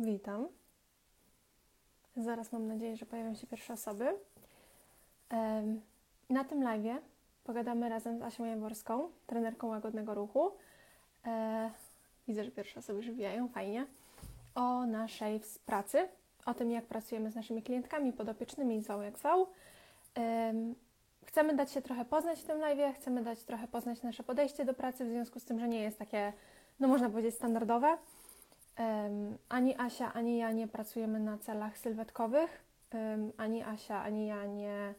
Witam. Zaraz mam nadzieję, że pojawią się pierwsze osoby. Na tym live pogadamy razem z Asią Jaworską, trenerką łagodnego ruchu. E, Widzę, że pierwsze osoby już fajnie. O naszej pracy, o tym, jak pracujemy z naszymi klientkami podopiecznymi, zwał jak zwał. Em, Chcemy dać się trochę poznać w tym live, chcemy dać trochę poznać nasze podejście do pracy, w związku z tym, że nie jest takie, no można powiedzieć, standardowe. Ani Asia, ani ja nie pracujemy na celach sylwetkowych. Ani Asia, ani ja nie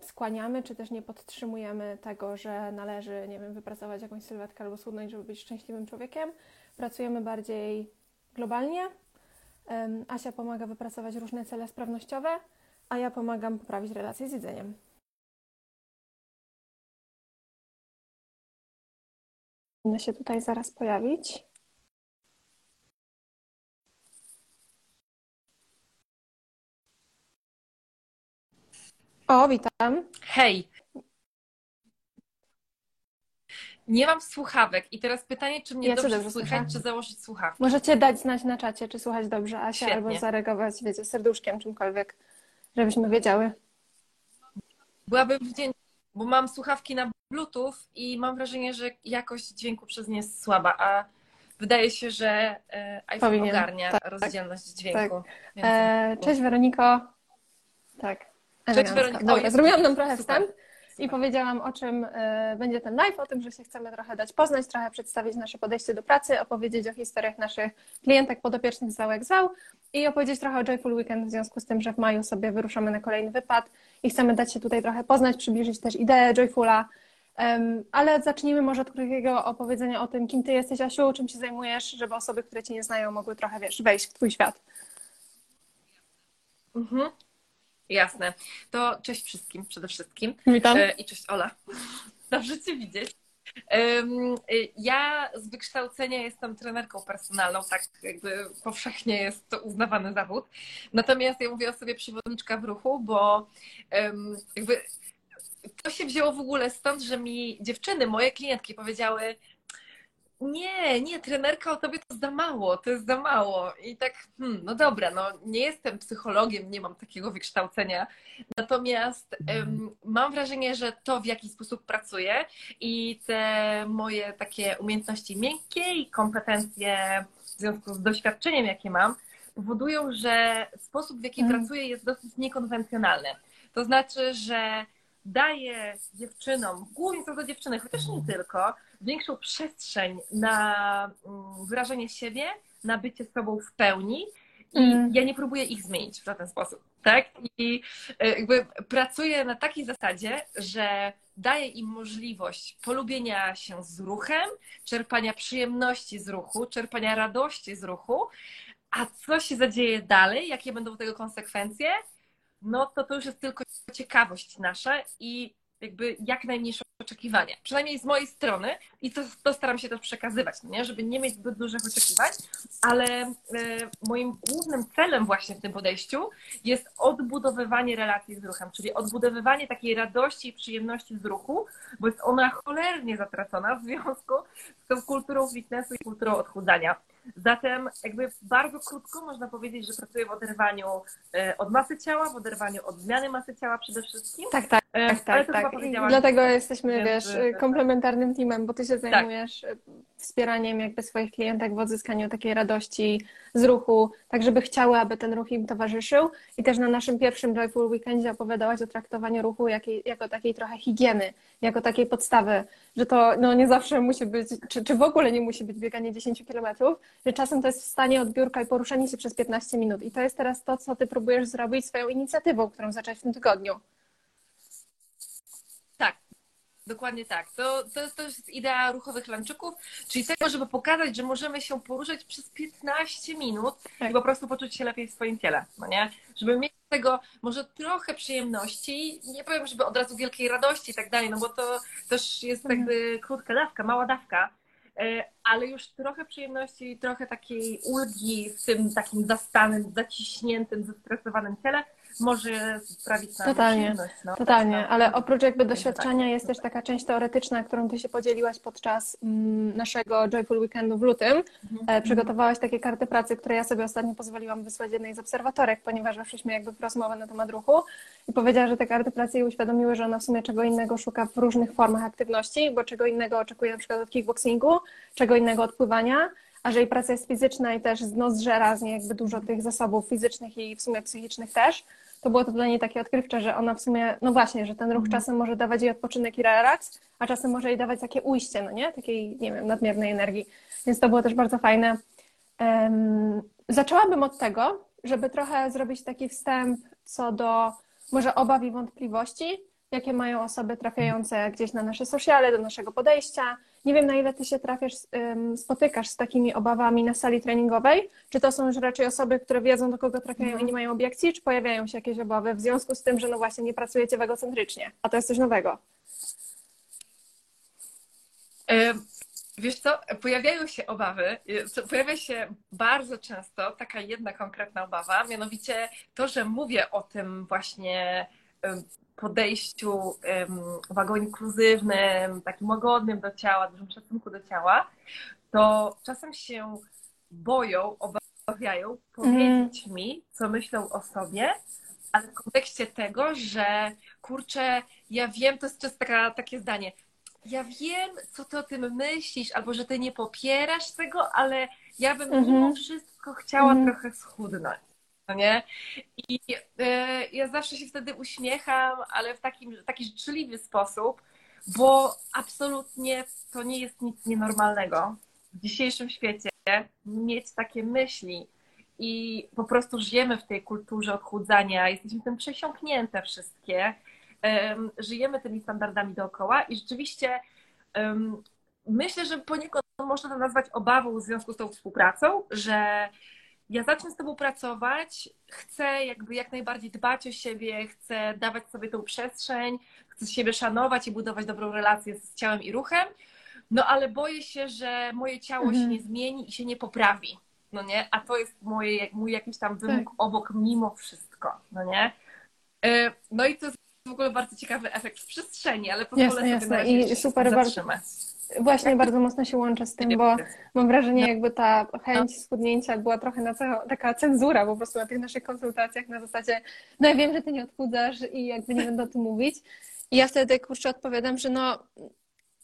skłaniamy, czy też nie podtrzymujemy tego, że należy, nie wiem, wypracować jakąś sylwetkę albo schudnąć, żeby być szczęśliwym człowiekiem. Pracujemy bardziej globalnie. Asia pomaga wypracować różne cele sprawnościowe, a ja pomagam poprawić relacje z jedzeniem. Powinny się tutaj zaraz pojawić. O, witam. Hej! Nie mam słuchawek i teraz pytanie, czy mnie Ja dobrze, dobrze słychać, słyszę. czy założyć słuchawki? Możecie dać znać na czacie, czy słuchać dobrze Asia, Świetnie. albo zareagować, wiecie, serduszkiem, czymkolwiek, żebyśmy wiedziały. Byłabym wdzięczna, bo mam słuchawki na Bluetooth i mam wrażenie, że jakość dźwięku przez nie jest słaba, a wydaje się, że e, iPhone Powinien, ogarnia tak. rozdzielność dźwięku. Więc- E, cześć Weroniko. Tak. Weroniko. O, Dobra, zrobiłam nam super. trochę wstęp i powiedziałam, o czym e, będzie ten live, o tym, że się chcemy trochę dać poznać, trochę przedstawić nasze podejście do pracy, opowiedzieć o historiach naszych klientek podopiecznych z Załek Zał i opowiedzieć trochę o Joyful Weekend w związku z tym, że w maju sobie wyruszamy na kolejny wypad i chcemy dać się tutaj trochę poznać, przybliżyć też ideę Joyfula. Ale zacznijmy może od krótkiego opowiedzenia o tym, kim ty jesteś, Asiu, czym się zajmujesz, żeby osoby, które cię nie znają, mogły trochę, wiesz, wejść w twój świat. Mhm. Jasne. To cześć wszystkim przede wszystkim. Witam. E, I cześć Ola. Dobrze Cię widzieć. Y, Ja z wykształcenia jestem trenerką personalną, tak jakby powszechnie jest to uznawany zawód. Natomiast ja mówię o sobie przewodniczka w ruchu, bo jakby to się wzięło w ogóle stąd, że mi dziewczyny, moje klientki powiedziały nie, nie, trenerka o tobie to za mało, to jest za mało. I tak, hmm, no dobra, no nie jestem psychologiem, nie mam takiego wykształcenia, Natomiast em, mam wrażenie, że to, w jaki sposób pracuję i te moje takie umiejętności miękkie i kompetencje w związku z doświadczeniem, jakie mam, powodują, że sposób, w jaki Mm. pracuję, jest dosyć niekonwencjonalny. To znaczy, że daję dziewczynom, głównie co do dziewczyny, chociaż nie tylko, większą przestrzeń na mm, wyrażenie siebie, na bycie sobą w pełni. I Mm. ja nie próbuję ich zmienić w żaden sposób, tak? I e, jakby pracuję na takiej zasadzie, że daję im możliwość polubienia się z ruchem, czerpania przyjemności z ruchu, czerpania radości z ruchu, a co się zadzieje dalej, jakie będą tego konsekwencje, no to to już jest tylko ciekawość nasza i jakby jak najmniejsze oczekiwania. Przynajmniej z mojej strony i to, to staram się też przekazywać, nie? żeby nie mieć zbyt dużych oczekiwań, ale e, moim głównym celem właśnie w tym podejściu jest odbudowywanie relacji z ruchem, czyli odbudowywanie takiej radości i przyjemności z ruchu, bo jest ona cholernie zatracona w związku z tą kulturą fitnessu i kulturą odchudzania. Zatem jakby bardzo krótko można powiedzieć, że pracuję w oderwaniu e, od masy ciała, w oderwaniu od zmiany masy ciała przede wszystkim. Tak, tak, E, tak, tak. tak. I dlatego jesteśmy, wiesz, komplementarnym teamem, bo ty się zajmujesz e, wspieraniem jakby swoich klientek w odzyskaniu takiej radości z ruchu, tak żeby chciały, aby ten ruch im towarzyszył. I też na naszym pierwszym Joyful Weekendzie opowiadałaś o traktowaniu ruchu jakiej, jako takiej trochę higieny, jako takiej podstawy, że to no, nie zawsze musi być, czy, czy w ogóle nie musi być bieganie 10 kilometrów, że czasem to jest wstanie od biurka i poruszanie się przez 15 minut. I to jest teraz to, co ty próbujesz zrobić swoją inicjatywą, którą zacząłeś w tym tygodniu. Dokładnie tak. To, to, to jest idea ruchowych lanczyków, czyli tego, żeby pokazać, że możemy się poruszać przez 15 minut Tak. i po prostu poczuć się lepiej w swoim ciele, no nie? Żeby mieć z tego może trochę przyjemności, nie powiem, żeby od razu wielkiej radości i tak dalej, no bo to też jest Mhm. jakby krótka dawka, mała dawka, e, ale już trochę przyjemności i trochę takiej ulgi w tym takim zastanym, zaciśniętym, zestresowanym ciele, może sprawić nam Totalnie. No. Totalnie, Tak, ale tak. oprócz jakby tak. doświadczenia jest też taka część teoretyczna, którą ty się podzieliłaś podczas mm, naszego Joyful Weekendu w lutym. E, Przygotowałaś takie karty pracy, które ja sobie ostatnio pozwoliłam wysłać jednej z obserwatorek, ponieważ weszliśmy jakby w rozmowę na temat ruchu i powiedziała, że te karty pracy jej uświadomiły, że ona w sumie czego innego szuka w różnych formach aktywności, bo czego innego oczekuje na przykład od kickboxingu, czego innego od pływania, a że jej praca jest fizyczna i też no, zżera z niej jakby dużo tych zasobów fizycznych i w sumie psychicznych też, to było to dla niej takie odkrywcze, że ona w sumie, no właśnie, że ten ruch czasem może dawać jej odpoczynek i relaks, a czasem może jej dawać takie ujście, no nie? Takiej, nie wiem, nadmiernej energii. Więc to było też bardzo fajne. Um, zaczęłabym od tego, żeby trochę zrobić taki wstęp co do może obaw i wątpliwości, jakie mają osoby trafiające gdzieś na nasze sociale, do naszego podejścia. Nie wiem, na ile ty się trafiasz, spotykasz z takimi obawami na sali treningowej. Czy to są już raczej osoby, które wiedzą, do kogo trafiają i nie mają obiekcji, czy pojawiają się jakieś obawy w związku z tym, że no właśnie nie pracujecie egocentrycznie, a to jest coś nowego? E, Wiesz co, pojawiają się obawy, e, pojawia się bardzo często taka jedna konkretna obawa, mianowicie to, że mówię o tym właśnie em, podejściu uwagą inkluzywnym, takim łagodnym do ciała, dużym szacunku do ciała, to czasem się boją, obawiają powiedzieć mi, co myślą o sobie, ale w kontekście tego, że kurczę, ja wiem, to jest często taka, takie zdanie, ja wiem, co ty o tym myślisz, albo że ty nie popierasz tego, ale ja bym Mhm. mimo wszystko chciała Mhm. trochę schudnąć. Nie? I e, ja zawsze się wtedy uśmiecham, ale w takim, taki życzliwy sposób, bo absolutnie to nie jest nic nienormalnego w dzisiejszym świecie mieć takie myśli. I po prostu żyjemy w tej kulturze odchudzania, jesteśmy tym przesiąknięte wszystkie em, żyjemy tymi standardami dookoła i rzeczywiście myślę, że poniekąd można to nazwać obawą w związku z tą współpracą, że ja zacznę z tobą pracować, chcę jakby jak najbardziej dbać o siebie, chcę dawać sobie tą przestrzeń, chcę siebie szanować i budować dobrą relację z ciałem i ruchem, no ale boję się, że moje ciało Mhm. się nie zmieni i się nie poprawi, no nie? A to jest moje, mój jakiś tam wymóg obok mimo wszystko, no nie? E, No i to jest w ogóle bardzo ciekawy efekt w przestrzeni, ale pozwolę Jasne, sobie jasne. na razie I się super bardzo- Właśnie bardzo mocno się łączę z tym, bo mam wrażenie, jakby ta chęć schudnięcia była trochę na taka cenzura po prostu na tych naszych konsultacjach na zasadzie, no ja wiem, że ty nie odchudzasz i jakby nie będę o tym mówić. I ja wtedy kurczę odpowiadam, że no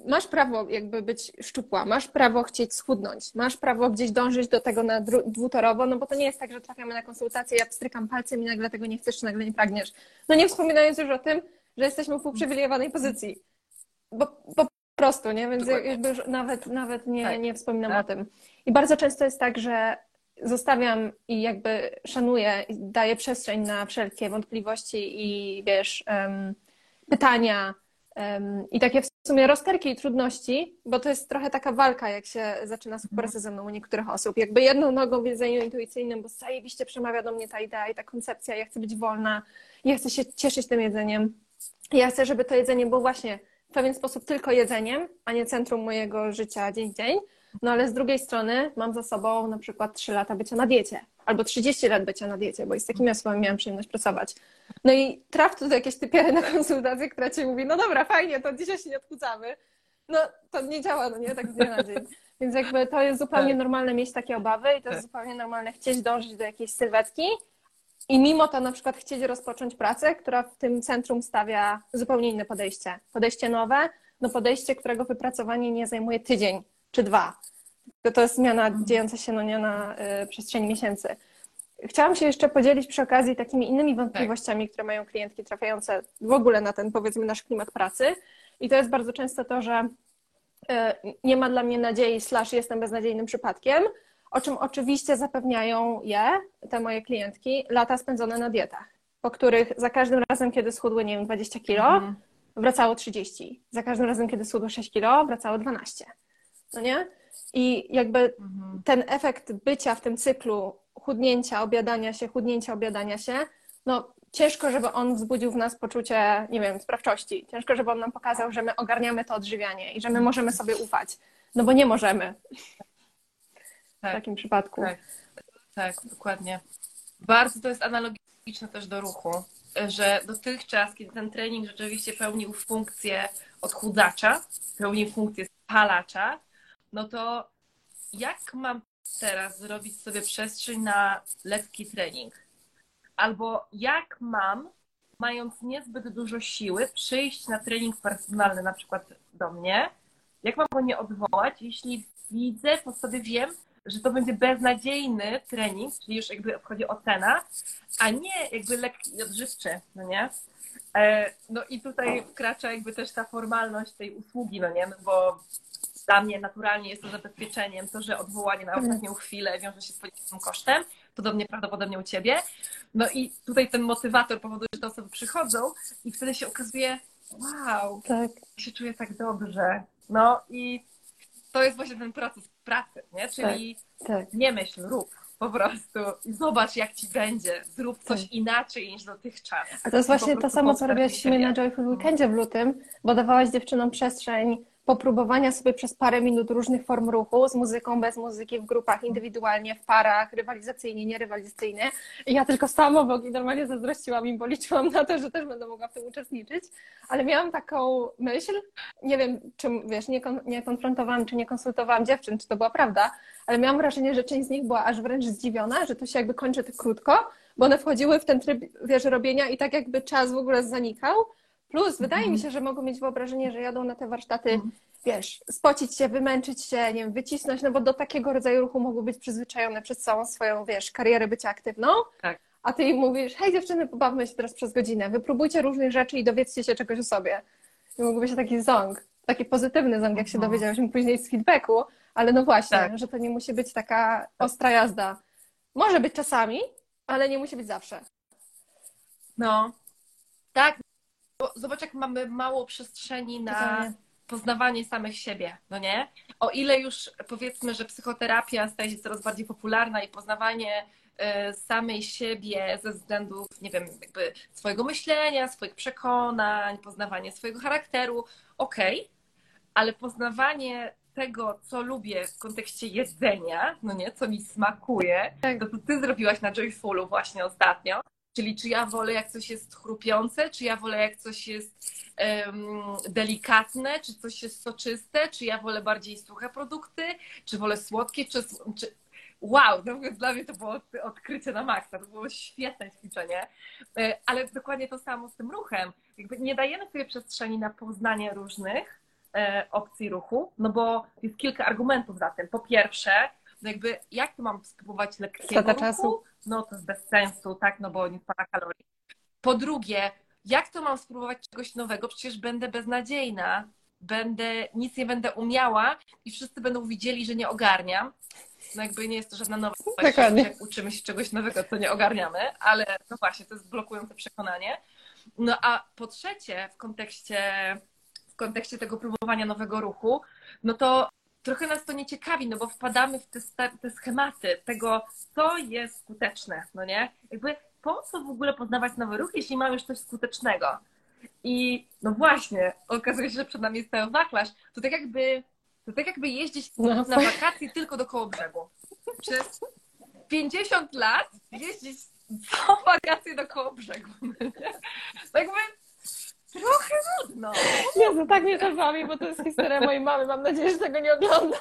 masz prawo jakby być szczupła, masz prawo chcieć schudnąć, masz prawo gdzieś dążyć do tego na dwutorowo, no bo to nie jest tak, że trafiamy na konsultację, ja pstrykam palcem i nagle tego nie chcesz, czy nagle nie pragniesz. No nie wspominając już o tym, że jesteśmy w uprzywilejowanej pozycji. Bo po prostu, nie? Więc Dokładnie. jakby już nawet, nawet nie, Tak. nie wspominam Tak. o tym. I bardzo często jest tak, że zostawiam i jakby szanuję i daję przestrzeń na wszelkie wątpliwości i wiesz, em, pytania em, i takie w sumie rozterki i trudności, bo to jest trochę taka walka, jak się zaczyna współpracę ze mną u niektórych osób. Jakby jedną nogą w jedzeniu intuicyjnym, bo zajebiście przemawia do mnie ta idea i ta koncepcja, ja chcę być wolna, ja chcę się cieszyć tym jedzeniem. Ja chcę, żeby to jedzenie było właśnie w pewien sposób tylko jedzeniem, a nie centrum mojego życia dzień w dzień. No ale z drugiej strony mam za sobą na przykład 3 lata bycia na diecie, albo 30 lat bycia na diecie, bo i z takimi osobami miałam przyjemność pracować. No i traf tu do jakiejś typiary na konsultację, która ci mówi, no dobra, fajnie, to dzisiaj się nie odchudzamy. No to nie działa, no nie, tak z dnia na dzień. Więc jakby to jest zupełnie Tak. normalne mieć takie obawy i to jest Tak. zupełnie normalne chcieć dążyć do jakiejś sylwetki, i mimo to na przykład chcieć rozpocząć pracę, która w tym centrum stawia zupełnie inne podejście. Podejście nowe, no podejście, którego wypracowanie nie zajmuje tydzień czy dwa. To jest zmiana dziejąca się no nie na y, przestrzeni miesięcy. Chciałam się jeszcze podzielić przy okazji takimi innymi wątpliwościami, które mają klientki trafiające w ogóle na ten, powiedzmy, nasz klimat pracy. I to jest bardzo często to, że y, nie ma dla mnie nadziei, slash jestem beznadziejnym przypadkiem, o czym oczywiście zapewniają je, te moje klientki, lata spędzone na dietach, po których za każdym razem, kiedy schudły, nie wiem, 20 kilo, Mhm. wracało 30. Za każdym razem, kiedy schudło 6 kilo, wracało 12. No nie? I jakby Mhm. ten efekt bycia w tym cyklu chudnięcia, obiadania się, chudnięcia, obiadania się, no ciężko, żeby on wzbudził w nas poczucie, nie wiem, sprawczości. Ciężko, żeby on nam pokazał, że my ogarniamy to odżywianie i że my możemy sobie ufać. No bo nie możemy w Tak. takim przypadku. Tak, tak, dokładnie. Bardzo to jest analogiczne też do ruchu, że dotychczas, kiedy ten trening rzeczywiście pełnił funkcję odchudzacza, pełnił funkcję spalacza, no to jak mam teraz zrobić sobie przestrzeń na lekki trening? Albo jak mam, mając niezbyt dużo siły, przyjść na trening personalny na przykład do mnie? Jak mam go nie odwołać, jeśli widzę, po sobie wiem, że to będzie beznadziejny trening, czyli już jakby obchodzi ocena, a nie jakby lekki odżywczy, no nie? E, no i tutaj wkracza jakby też ta formalność tej usługi, no nie? No bo dla mnie naturalnie jest to zabezpieczeniem, to, że odwołanie na ostatnią chwilę wiąże się z poniesionym kosztem, podobnie prawdopodobnie u Ciebie. No i tutaj ten motywator powoduje, że te osoby przychodzą i wtedy się okazuje, wow, Tak. się czuję tak dobrze. No i to jest właśnie ten proces pracy, nie? Czyli Tak. nie myśl, rób po prostu i zobacz jak Ci będzie. Zrób coś Tak. inaczej niż dotychczas. A to jest właśnie to samo, co robiłaś w Joyful Weekendzie w lutym, bo dawałaś dziewczynom przestrzeń popróbowania sobie przez parę minut różnych form ruchu, z muzyką, bez muzyki, w grupach, indywidualnie, w parach, rywalizacyjnie, nierywalizacyjnie. I ja tylko stałam obok i normalnie zazdrościłam im, bo liczyłam na to, że też będę mogła w tym uczestniczyć. Ale miałam taką myśl, nie wiem, czym, wiesz, nie, kon, nie konfrontowałam, czy nie konsultowałam dziewczyn, czy to była prawda, ale miałam wrażenie, że część z nich była aż wręcz zdziwiona, że to się jakby kończy tak krótko, bo one wchodziły w ten tryb, wiesz, robienia i tak jakby czas w ogóle zanikał. Plus, wydaje mi się, że mogą mieć wyobrażenie, że jadą na te warsztaty, Mhm. wiesz, spocić się, wymęczyć się, nie wiem, wycisnąć, no bo do takiego rodzaju ruchu mogą być przyzwyczajone przez całą swoją, wiesz, karierę bycia aktywną. Tak. A ty im mówisz, hej dziewczyny, pobawmy się teraz przez godzinę, wypróbujcie różnych rzeczy i dowiedzcie się czegoś o sobie. I mógłby się taki ząg, taki pozytywny ząg, jak się Mhm. dowiedziałyśmy później z feedbacku, ale no właśnie, Tak. że to nie musi być taka ostra jazda. Może być czasami, ale nie musi być zawsze. No, tak. Bo zobacz, jak mamy mało przestrzeni na poznawanie samych siebie, no nie? O ile już powiedzmy, że psychoterapia staje się coraz bardziej popularna i poznawanie e, samej siebie ze względów, nie wiem, jakby swojego myślenia, swoich przekonań, poznawanie swojego charakteru, okej, ale poznawanie tego, co lubię w kontekście jedzenia, no nie, co mi smakuje, Tak. to, to ty zrobiłaś na Joyfulu właśnie ostatnio. Czyli czy ja wolę, jak coś jest chrupiące, czy ja wolę, jak coś jest em, delikatne, czy coś jest soczyste, czy ja wolę bardziej suche produkty, czy wolę słodkie, czy, czy... Wow, no, dla mnie to było od- odkrycie na maksa, to było świetne ćwiczenie, E, ale dokładnie to samo z tym ruchem. Jakby nie dajemy sobie przestrzeni na poznanie różnych e, opcji ruchu, no bo jest kilka argumentów za tym. Po pierwsze, no jakby jak mam spróbować lekkiego ruchu? czasu. No to jest bez sensu, tak, no bo nie spala kalorii. Po drugie, jak to mam spróbować czegoś nowego? Przecież będę beznadziejna, będę, nic nie będę umiała i wszyscy będą widzieli, że nie ogarniam. No jakby nie jest to żadna nowość, Dokładnie. jak uczymy się czegoś nowego, co nie ogarniamy, ale no właśnie, to jest blokujące przekonanie. No a po trzecie, w kontekście, w kontekście tego próbowania nowego ruchu, no to trochę nas to nie ciekawi, no bo wpadamy w te, te schematy tego, co jest skuteczne, no nie? Jakby po co w ogóle poznawać nowy ruch, jeśli mamy już coś skutecznego? I no właśnie, okazuje się, że przed nami jest cały wachlarz. To tak jakby, to tak jakby jeździć No. na wakacje tylko do koło brzegu. Przez 50 lat jeździć co wakacje do koło brzegu. Tak jakby trochę nudno. Jezu, tak mnie to bawi, bo to jest historia mojej mamy. Mam nadzieję, że tego nie ogląda.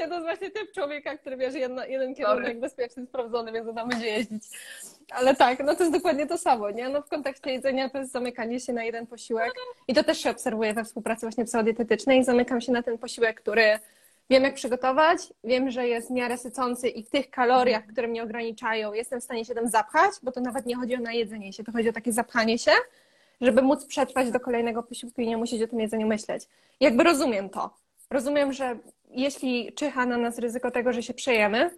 Nie, to jest właśnie typ człowieka, który wiesz, jedno, jeden kierunek bezpieczny, sprawdzony, więc ona będzie jeździć. Ale tak, no to jest dokładnie to samo, nie? No w kontekście jedzenia to jest zamykanie się na jeden posiłek i to też się obserwuje we współpracy właśnie psychodietetycznej. Zamykam się na ten posiłek, który wiem jak przygotować, wiem, że jest w miarę sycący i w tych kaloriach, które mnie ograniczają, jestem w stanie się tam zapchać, bo to nawet nie chodzi o najedzenie się, to chodzi o takie zapchanie się, żeby móc przetrwać do kolejnego posiłku i nie musieć o tym jedzeniu myśleć. Jakby rozumiem to. Rozumiem, że jeśli czyha na nas ryzyko tego, że się przejemy,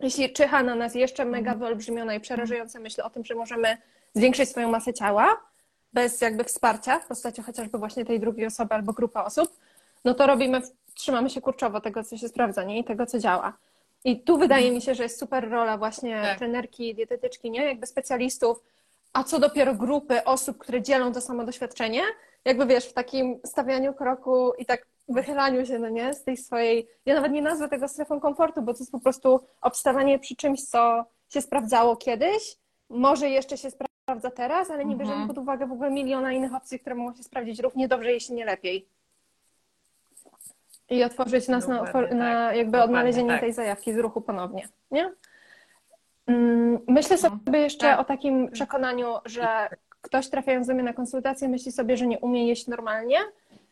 jeśli czyha na nas jeszcze mega wyolbrzymiona i przerażająca myśl o tym, że możemy zwiększyć swoją masę ciała bez jakby wsparcia w postaci chociażby właśnie tej drugiej osoby albo grupy osób, no to robimy, trzymamy się kurczowo tego, co się sprawdza, nie? I tego, co działa. I tu wydaje mi się, że jest super rola właśnie Tak. trenerki, dietetyczki, nie? Jakby specjalistów, a co dopiero grupy osób, które dzielą to samo doświadczenie, jakby wiesz, w takim stawianiu kroku i tak wychylaniu się, no nie, z tej swojej, ja nawet nie nazwę tego strefą komfortu, bo to jest po prostu obstawanie przy czymś, co się sprawdzało kiedyś może jeszcze się sprawdza teraz, ale nie Mhm. bierzemy pod uwagę w ogóle miliona innych opcji, które mogą się sprawdzić równie dobrze, jeśli nie lepiej. I otworzyć nas na, Dokładnie otwor- na tak. jakby Dokładnie odnalezienie tak. tej zajawki z ruchu ponownie, nie? Mm, Myślę sobie jeszcze Tak. o takim przekonaniu, że ktoś trafiając do mnie na konsultację myśli sobie, że nie umie jeść normalnie,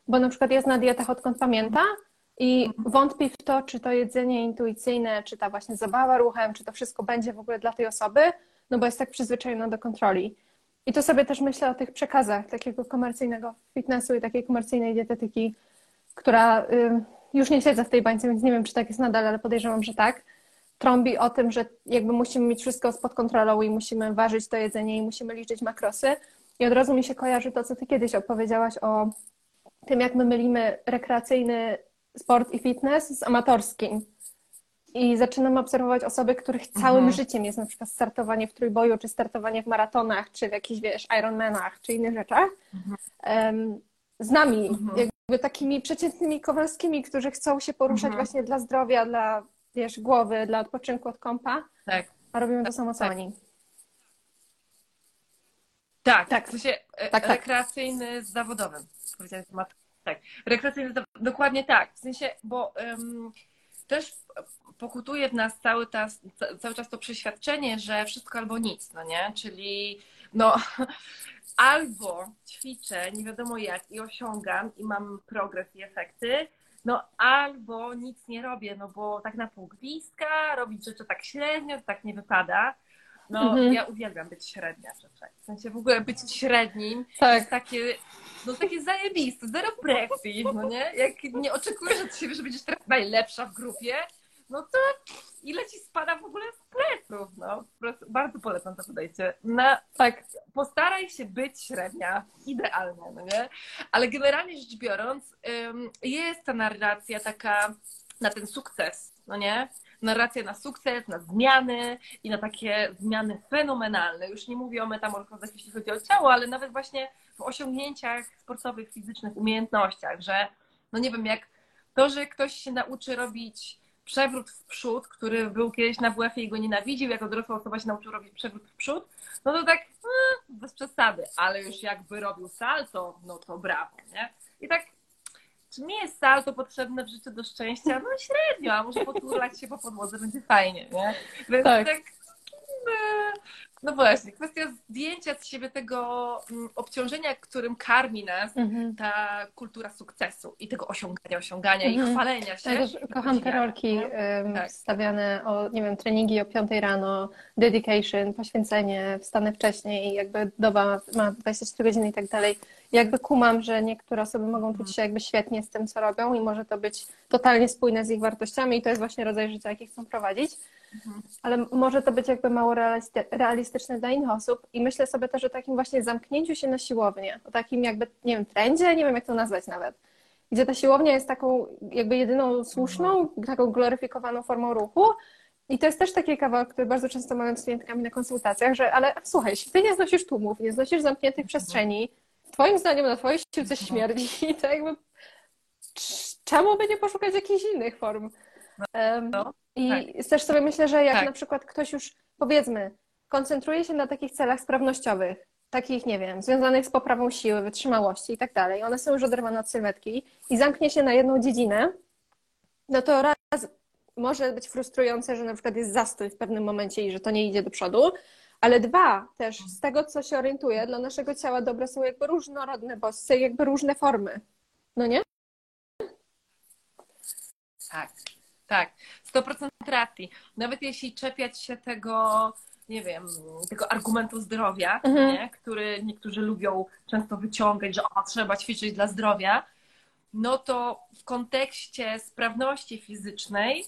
bo na przykład jest na dietach odkąd pamięta i wątpi w to, czy to jedzenie intuicyjne, czy ta właśnie zabawa ruchem, czy to wszystko będzie w ogóle dla tej osoby, no bo jest tak przyzwyczajona do kontroli. I to sobie też myślę o tych przekazach takiego komercyjnego fitnessu i takiej komercyjnej dietetyki, która y, już nie siedzę w tej bańce, więc nie wiem, czy tak jest nadal, ale podejrzewam, że tak. Trąbi o tym, że jakby musimy mieć wszystko pod kontrolą i musimy ważyć to jedzenie i musimy liczyć makrosy. I od razu mi się kojarzy to, co ty kiedyś opowiedziałaś o tym, jak my mylimy rekreacyjny sport i fitness z amatorskim. I zaczynamy obserwować osoby, których całym Mhm. życiem jest na przykład startowanie w trójboju, czy startowanie w maratonach, czy w jakichś, wiesz, Ironmanach, czy innych rzeczach. Em, z nami, Mhm. jakby takimi przeciętnymi Kowalskimi, którzy chcą się poruszać Mhm. właśnie dla zdrowia, dla, wiesz, głowy, dla odpoczynku od kąpa, Tak. a robimy to samo co Tak. oni. Tak, Tak. w sensie e, Tak, tak. rekreacyjny z zawodowym. Tak. Rekreacyjny, dokładnie tak. W sensie, bo em, też pokutuje w nas cały czas, ca- cały czas to przeświadczenie, że wszystko albo nic, no nie? Czyli no albo ćwiczę nie wiadomo jak i osiągam i mam progres i efekty, no albo nic nie robię, no bo tak na pół gwizdka, robić rzeczy tak średnio, to tak nie wypada. No, Mhm. ja uwielbiam być średnia, rzeczek. W sensie w ogóle być średnim Tak. jest takie, no takie zajebiste, zero presji, no nie? Jak nie oczekujesz od siebie, że będziesz teraz najlepsza w grupie, no to ile ci spada w ogóle z pleców, no. Bardzo polecam to podejście. Na, Tak. postaraj się być średnia, idealnie, no nie? Ale generalnie rzecz biorąc, jest ta narracja taka na ten sukces, no nie? Narracja na sukces, na zmiany i na takie zmiany fenomenalne. Już nie mówię o metamorfozach, jeśli chodzi o ciało, ale nawet właśnie w osiągnięciach sportowych, fizycznych, umiejętnościach, że no nie wiem, jak to, że ktoś się nauczy robić przewrót w przód, który był kiedyś na WF-ie i go nienawidził, jako dorosła osoba się nauczył robić przewrót w przód, no to tak e, bez przesady, ale już jakby robił salto, no to brawo, nie? I tak, czy mi jest salto potrzebne w życiu do szczęścia? No średnio, a może poturlać się po podłodze będzie fajnie, nie? Więc Tak. tak, no właśnie, kwestia zdjęcia z siebie tego mm, obciążenia, którym karmi nas Mhm. ta kultura sukcesu i tego osiągania, osiągania Mhm. i chwalenia się. Ja też kocham te rolki em, tak. wstawiane o, nie wiem, treningi o 5 rano, dedication, poświęcenie, wstanę wcześniej jakby doba ma 24 godziny i tak dalej. Jakby kumam, że niektóre osoby mogą Mhm. czuć się jakby świetnie z tym, co robią i może to być totalnie spójne z ich wartościami i to jest właśnie rodzaj życia, jaki chcą prowadzić. Mhm. Ale może to być jakby mało realisty- realistyczne dla innych osób i myślę sobie też o takim właśnie zamknięciu się na siłownię, o takim jakby, nie wiem, trendzie, nie wiem jak to nazwać nawet gdzie ta siłownia jest taką jakby jedyną słuszną, taką gloryfikowaną formą ruchu. I to jest też taki kawałek, który bardzo często mamy z klientkami na konsultacjach, że ale słuchaj, jeśli ty nie znosisz tłumów, nie znosisz zamkniętych przestrzeni, twoim zdaniem na twojej siłce śmierdzi, to jakby czemu by nie poszukać jakichś innych form? No, I też sobie myślę, że jak Tak. na przykład ktoś już, powiedzmy, koncentruje się na takich celach sprawnościowych, takich, nie wiem, związanych z poprawą siły, wytrzymałości i tak dalej, one są już oderwane od sylwetki i zamknie się na jedną dziedzinę, no to raz może być frustrujące, że na przykład jest zastój w pewnym momencie i że to nie idzie do przodu, ale dwa, też z tego, co się orientuję, dla naszego ciała dobre są jakby różnorodne bodźce, jakby różne formy. No nie? Tak, tak. 100% racji. Nawet jeśli czepiać się tego, nie wiem, tego argumentu zdrowia, Mhm. nie? który niektórzy lubią często wyciągać, że o, trzeba ćwiczyć dla zdrowia, no to w kontekście sprawności fizycznej,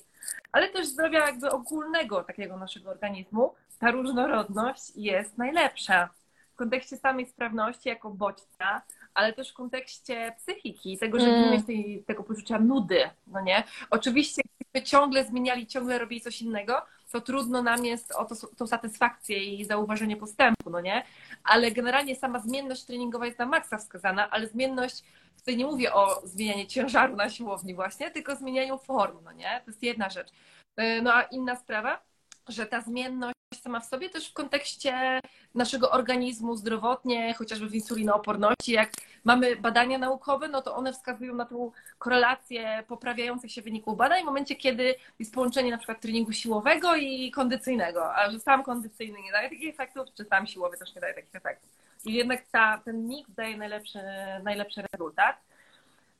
ale też zdrowia jakby ogólnego takiego naszego organizmu, ta różnorodność jest najlepsza. W kontekście samej sprawności jako bodźca, ale też w kontekście psychiki, tego, żeby Mm. nie mieć tej, tego poczucia nudy, no nie? Oczywiście, gdybyśmy ciągle zmieniali, ciągle robili coś innego, to trudno nam jest o to, tą satysfakcję i zauważenie postępu, no nie? Ale generalnie sama zmienność treningowa jest na maksa wskazana, ale zmienność, tutaj nie mówię o zmienianiu ciężaru na siłowni właśnie, tylko zmienianiu form, no nie? To jest jedna rzecz. Yy, No a inna sprawa, że ta zmienność sama w sobie, też w kontekście naszego organizmu zdrowotnie, chociażby w insulinooporności. Jak mamy badania naukowe, no to one wskazują na tą korelację poprawiających się wyników badań w momencie, kiedy jest połączenie na przykład treningu siłowego i kondycyjnego, a że sam kondycyjny nie daje takich efektów, czy sam siłowy też nie daje takich efektów. I jednak ta, ten mix daje najlepszy, najlepszy rezultat.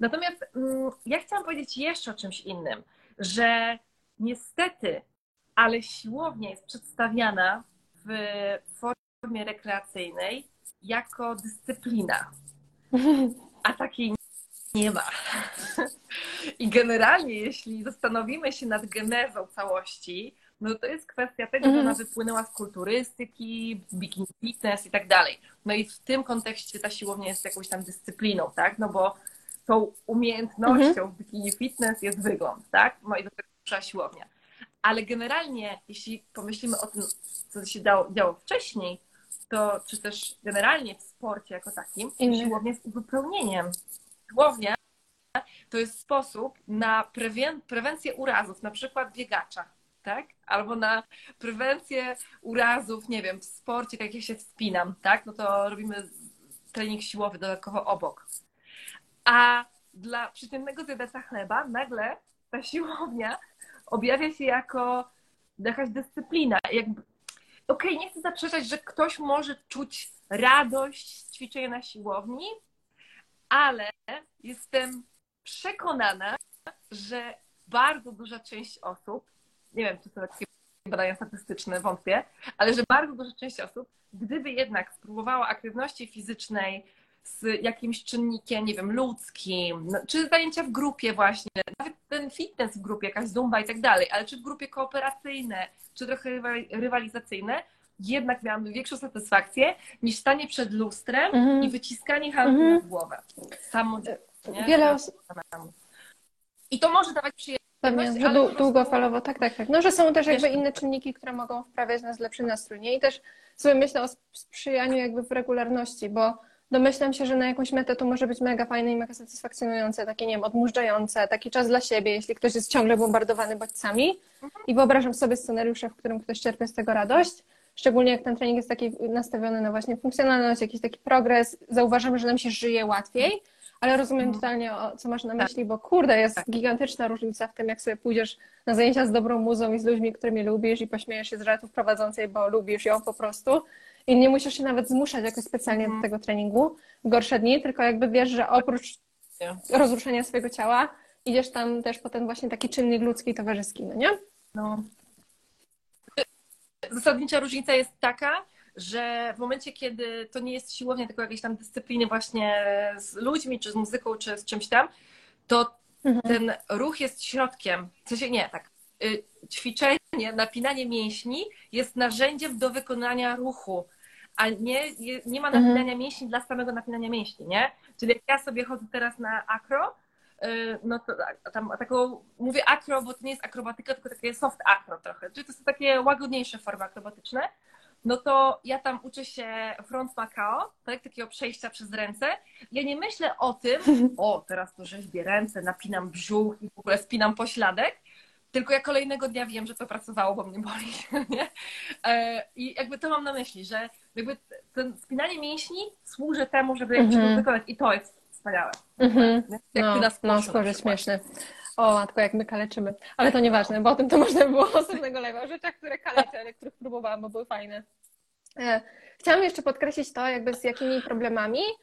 Natomiast mm, ja chciałam powiedzieć jeszcze o czymś innym, że niestety, ale siłownia jest przedstawiana w formie rekreacyjnej jako dyscyplina, a takiej nie ma. I generalnie, jeśli zastanowimy się nad genezą całości, no to jest kwestia tego, że ona Mhm. wypłynęła z kulturystyki, bikini fitness i tak dalej. No i w tym kontekście ta siłownia jest jakąś tam dyscypliną, tak? No bo tą umiejętnością Mhm. w bikini fitness jest wygląd, tak? No i do tego trzeba siłownia. Ale generalnie, jeśli pomyślimy o tym, co się działo, działo wcześniej, to czy też generalnie w sporcie jako takim, to Innych. siłownia jest uzupełnieniem. Siłownia to jest sposób na prewen- prewencję urazów, na przykład biegacza, tak? Albo na prewencję urazów, nie wiem, w sporcie, jak ja się wspinam, tak? No to robimy trening siłowy dodatkowo obok. A dla przeciętnego zjadacza chleba nagle ta siłownia objawia się jako jakaś dyscyplina. Jakby, okej, nie chcę zaprzeczać, że ktoś może czuć radość z ćwiczenia na siłowni, ale jestem przekonana, że bardzo duża część osób, nie wiem, czy to takie badania statystyczne, wątpię, ale że bardzo duża część osób, gdyby jednak spróbowała aktywności fizycznej z jakimś czynnikiem, nie wiem, ludzkim, no, czy zajęcia w grupie właśnie, nawet ten fitness w grupie, jakaś zumba i tak dalej, ale czy w grupie kooperacyjne, czy trochę rywal- rywalizacyjne, jednak miałabym większą satysfakcję niż stanie przed lustrem Mhm. i wyciskanie handlu Mhm. w głowę. Samo, nie? Wiele osób, I to może dawać przyjemność, pewnie, że dłu- długofalowo, tak, tak, tak. No, że są też jakby inne czynniki, które mogą wprawiać nas w lepszy nastrój, nie? I też sobie myślę o sp- sprzyjaniu jakby w regularności, bo domyślam się, że na jakąś metę to może być mega fajne i mega satysfakcjonujące, takie, nie wiem, odmurzające, taki czas dla siebie, jeśli ktoś jest ciągle bombardowany bodźcami. I wyobrażam sobie scenariusze, w którym ktoś czerpie z tego radość. Szczególnie jak ten trening jest taki nastawiony na właśnie funkcjonalność, jakiś taki progres, zauważamy, że nam się żyje łatwiej, ale rozumiem Mhm. totalnie, o, co masz na myśli, bo kurde, jest gigantyczna różnica w tym, jak sobie pójdziesz na zajęcia z dobrą muzą i z ludźmi, którymi lubisz i pośmiejesz się z żartów prowadzącej, bo lubisz ją po prostu i nie musisz się nawet zmuszać jakoś specjalnie Mhm. do tego treningu w gorsze dni, tylko jakby wiesz, że oprócz rozruszenia swojego ciała idziesz tam też po ten właśnie taki czynnik ludzki i towarzyski, no nie? No. Zasadnicza różnica jest taka, że w momencie, kiedy to nie jest siłownia, tylko jakieś tam dyscypliny właśnie z ludźmi, czy z muzyką, czy z czymś tam, to Mhm. ten ruch jest środkiem. W sensie nie, tak. Y, Ćwiczenie, napinanie mięśni jest narzędziem do wykonania ruchu, a nie, nie- ma Mhm. napinania mięśni dla samego napinania mięśni, nie? Czyli jak ja sobie chodzę teraz na akro, y, no to tam taką, mówię akro, bo to nie jest akrobatyka, tylko takie soft akro trochę, czyli to są takie łagodniejsze formy akrobatyczne, no to ja tam uczę się front Macao, tak, takiego przejścia przez ręce. Ja nie myślę o tym, o teraz to rzeźbię ręce, napinam brzuch i w ogóle spinam pośladek, tylko ja kolejnego dnia wiem, że to pracowało, bo mnie boli. Nie? E, I jakby to mam na myśli, że jakby ten spinanie mięśni służy temu, żeby Mhm. to wykonać i to jest wspaniałe. Mhm. Nie? Jak No, ty na no skórze śmieszne. O matko, jak my kaleczymy. Ale to nieważne, bo o tym to można by było osobnego live'a. O rzeczach, które kaleczę, ale których próbowałam, bo były fajne. E, Chciałam jeszcze podkreślić to, jakby z jakimi problemami em,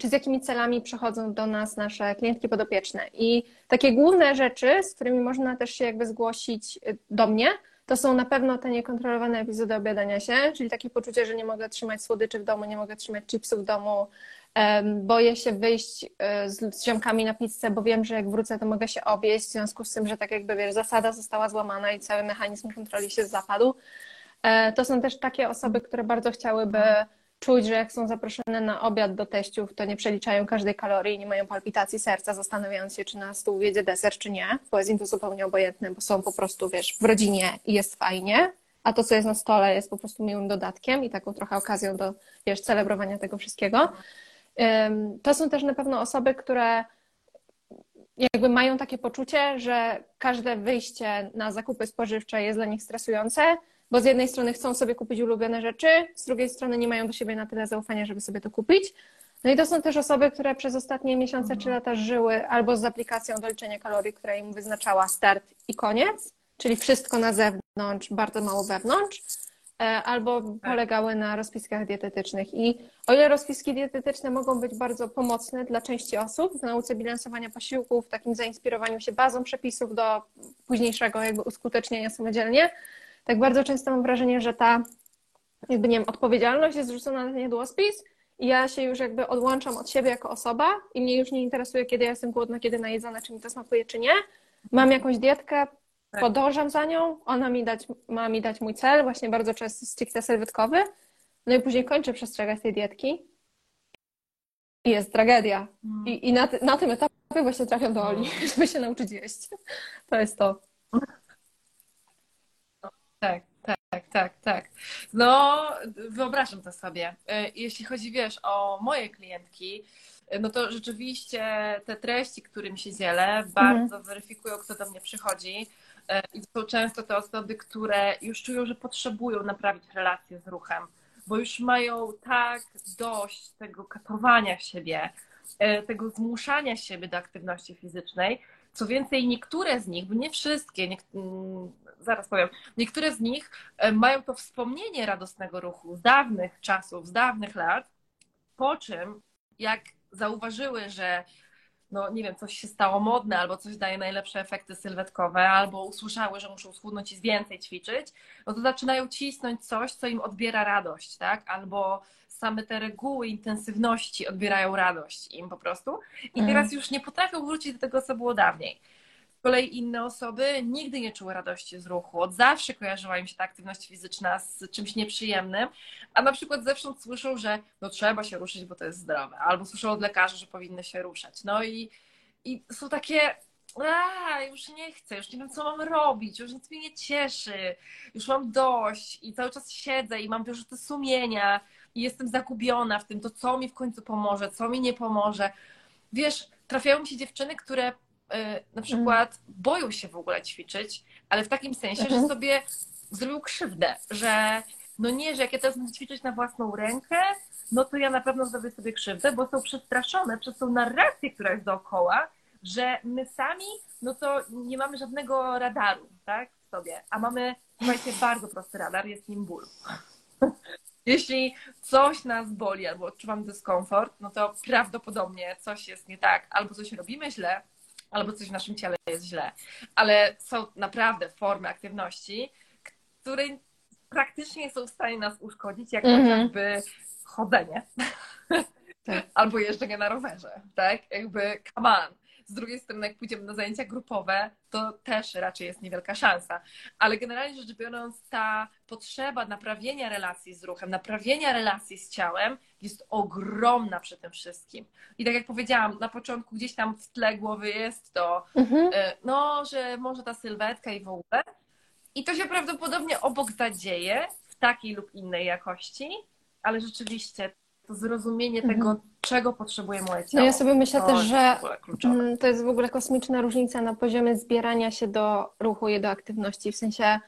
czy z jakimi celami przychodzą do nas nasze klientki podopieczne. I takie główne rzeczy, z którymi można też się jakby zgłosić y, do mnie, to są na pewno te niekontrolowane epizody obiadania się, czyli takie poczucie, że nie mogę trzymać słodyczy w domu, nie mogę trzymać chipsów w domu, boję się wyjść y, z, ziomkami na pizzę, bo wiem, że jak wrócę, to mogę się objeść, w związku z tym, że tak jakby wiesz, zasada została złamana i cały mechanizm kontroli się zapadł. E, To są też takie osoby, które bardzo chciałyby czuć, że jak są zaproszone na obiad do teściów, to nie przeliczają każdej kalorii, nie mają palpitacji serca, zastanawiając się, czy na stół wjedzie deser, czy nie, bo jest im to zupełnie obojętne, bo są po prostu, wiesz, w rodzinie i jest fajnie, a to, co jest na stole, jest po prostu miłym dodatkiem i taką trochę okazją do, wiesz, celebrowania tego wszystkiego. To są też na pewno osoby, które jakby mają takie poczucie, że każde wyjście na zakupy spożywcze jest dla nich stresujące, bo z jednej strony chcą sobie kupić ulubione rzeczy, z drugiej strony nie mają do siebie na tyle zaufania, żeby sobie to kupić. No i to są też osoby, które przez ostatnie miesiące czy lata żyły albo z aplikacją do liczenia kalorii, która im wyznaczała start i koniec, czyli wszystko na zewnątrz, bardzo mało wewnątrz, e, albo polegały na rozpiskach dietetycznych. I o ile rozpiski dietetyczne mogą być bardzo pomocne dla części osób w nauce bilansowania posiłków, w takim zainspirowaniu się bazą przepisów do późniejszego jakby uskutecznienia samodzielnie, tak bardzo często mam wrażenie, że ta jakby nie wiem, odpowiedzialność jest zrzucona na ten jadłospis i ja się już jakby odłączam od siebie jako osoba i mnie już nie interesuje, kiedy ja jestem głodna, kiedy najedzona, czy mi to smakuje, czy nie. Mam jakąś dietkę, Tak. podążam za nią, ona mi dać, ma mi dać mój cel, właśnie bardzo często stricte sylwetkowy, no i później kończę przestrzegać tej dietki i jest tragedia. Mm. I, i na, na tym etapie właśnie trafiam do Oli, żeby się nauczyć jeść. To jest to. Tak, tak, tak, tak. No, wyobrażam to sobie. E, Jeśli chodzi, wiesz, o moje klientki, e, no to rzeczywiście te treści, którym się dzielę, bardzo weryfikują, kto do mnie przychodzi. E, I to są często te osoby, które już czują, że potrzebują naprawić relacje z ruchem, bo już mają tak dość tego katowania siebie, tego zmuszania siebie do aktywności fizycznej. Co więcej, niektóre z nich, bo nie wszystkie, nie, mm, zaraz powiem, niektóre z nich e, mają to wspomnienie radosnego ruchu z dawnych czasów, z dawnych lat, po czym jak zauważyły, że no nie wiem, coś się stało modne, albo coś daje najlepsze efekty sylwetkowe, albo usłyszały, że muszą schudnąć i więcej ćwiczyć, no to zaczynają cisnąć coś, co im odbiera radość, tak? Albo same te reguły intensywności odbierają radość im po prostu. I Mhm. teraz już nie potrafią wrócić do tego, co było dawniej. Z kolei inne osoby nigdy nie czuły radości z ruchu. Od zawsze kojarzyła im się ta aktywność fizyczna z czymś nieprzyjemnym, a na przykład zewsząd słyszą, że no trzeba się ruszyć, bo to jest zdrowe, albo słyszą od lekarzy, że powinny się ruszać. No i, i są takie, a już nie chcę, już nie wiem, co mam robić, już nic mnie nie cieszy, już mam dość i cały czas siedzę i mam wyrzuty sumienia i jestem zagubiona w tym, to co mi w końcu pomoże, co mi nie pomoże. Wiesz, trafiają mi się dziewczyny, które y, na przykład boją się w ogóle ćwiczyć, ale w takim sensie, że Mhm. sobie zrobił krzywdę, że no nie, że jak ja teraz będę ćwiczyć na własną rękę, no to ja na pewno zrobię sobie krzywdę, bo są przestraszone przez tą narrację, która jest dookoła, że my sami, no to nie mamy żadnego radaru, tak, w sobie, a mamy, słuchajcie, bardzo prosty radar, jest nim ból. Jeśli coś nas boli albo odczuwam dyskomfort, no to prawdopodobnie coś jest nie tak, albo coś robimy źle, albo coś w naszym ciele jest źle. Ale są naprawdę formy aktywności, które praktycznie są w stanie nas uszkodzić, jak Mhm. chociażby chodzenie. Tak. Albo jeżdżenie na rowerze, tak? Jakby come on. Z drugiej strony, jak pójdziemy na zajęcia grupowe, to też raczej jest niewielka szansa. Ale generalnie rzecz biorąc, ta potrzeba naprawienia relacji z ruchem, naprawienia relacji z ciałem jest ogromna przy tym wszystkim. I tak jak powiedziałam, na początku gdzieś tam w tle głowy jest to, Mhm. e, no, że może ta sylwetka i w ogóle. I to się prawdopodobnie obok zadzieje w takiej lub innej jakości, ale rzeczywiście to zrozumienie Mhm. tego, czego potrzebuje moje No ciało. ja sobie myślę to też, że. Mm, To jest w ogóle kosmiczna różnica na poziomie zbierania się do ruchu i do aktywności. W sensie,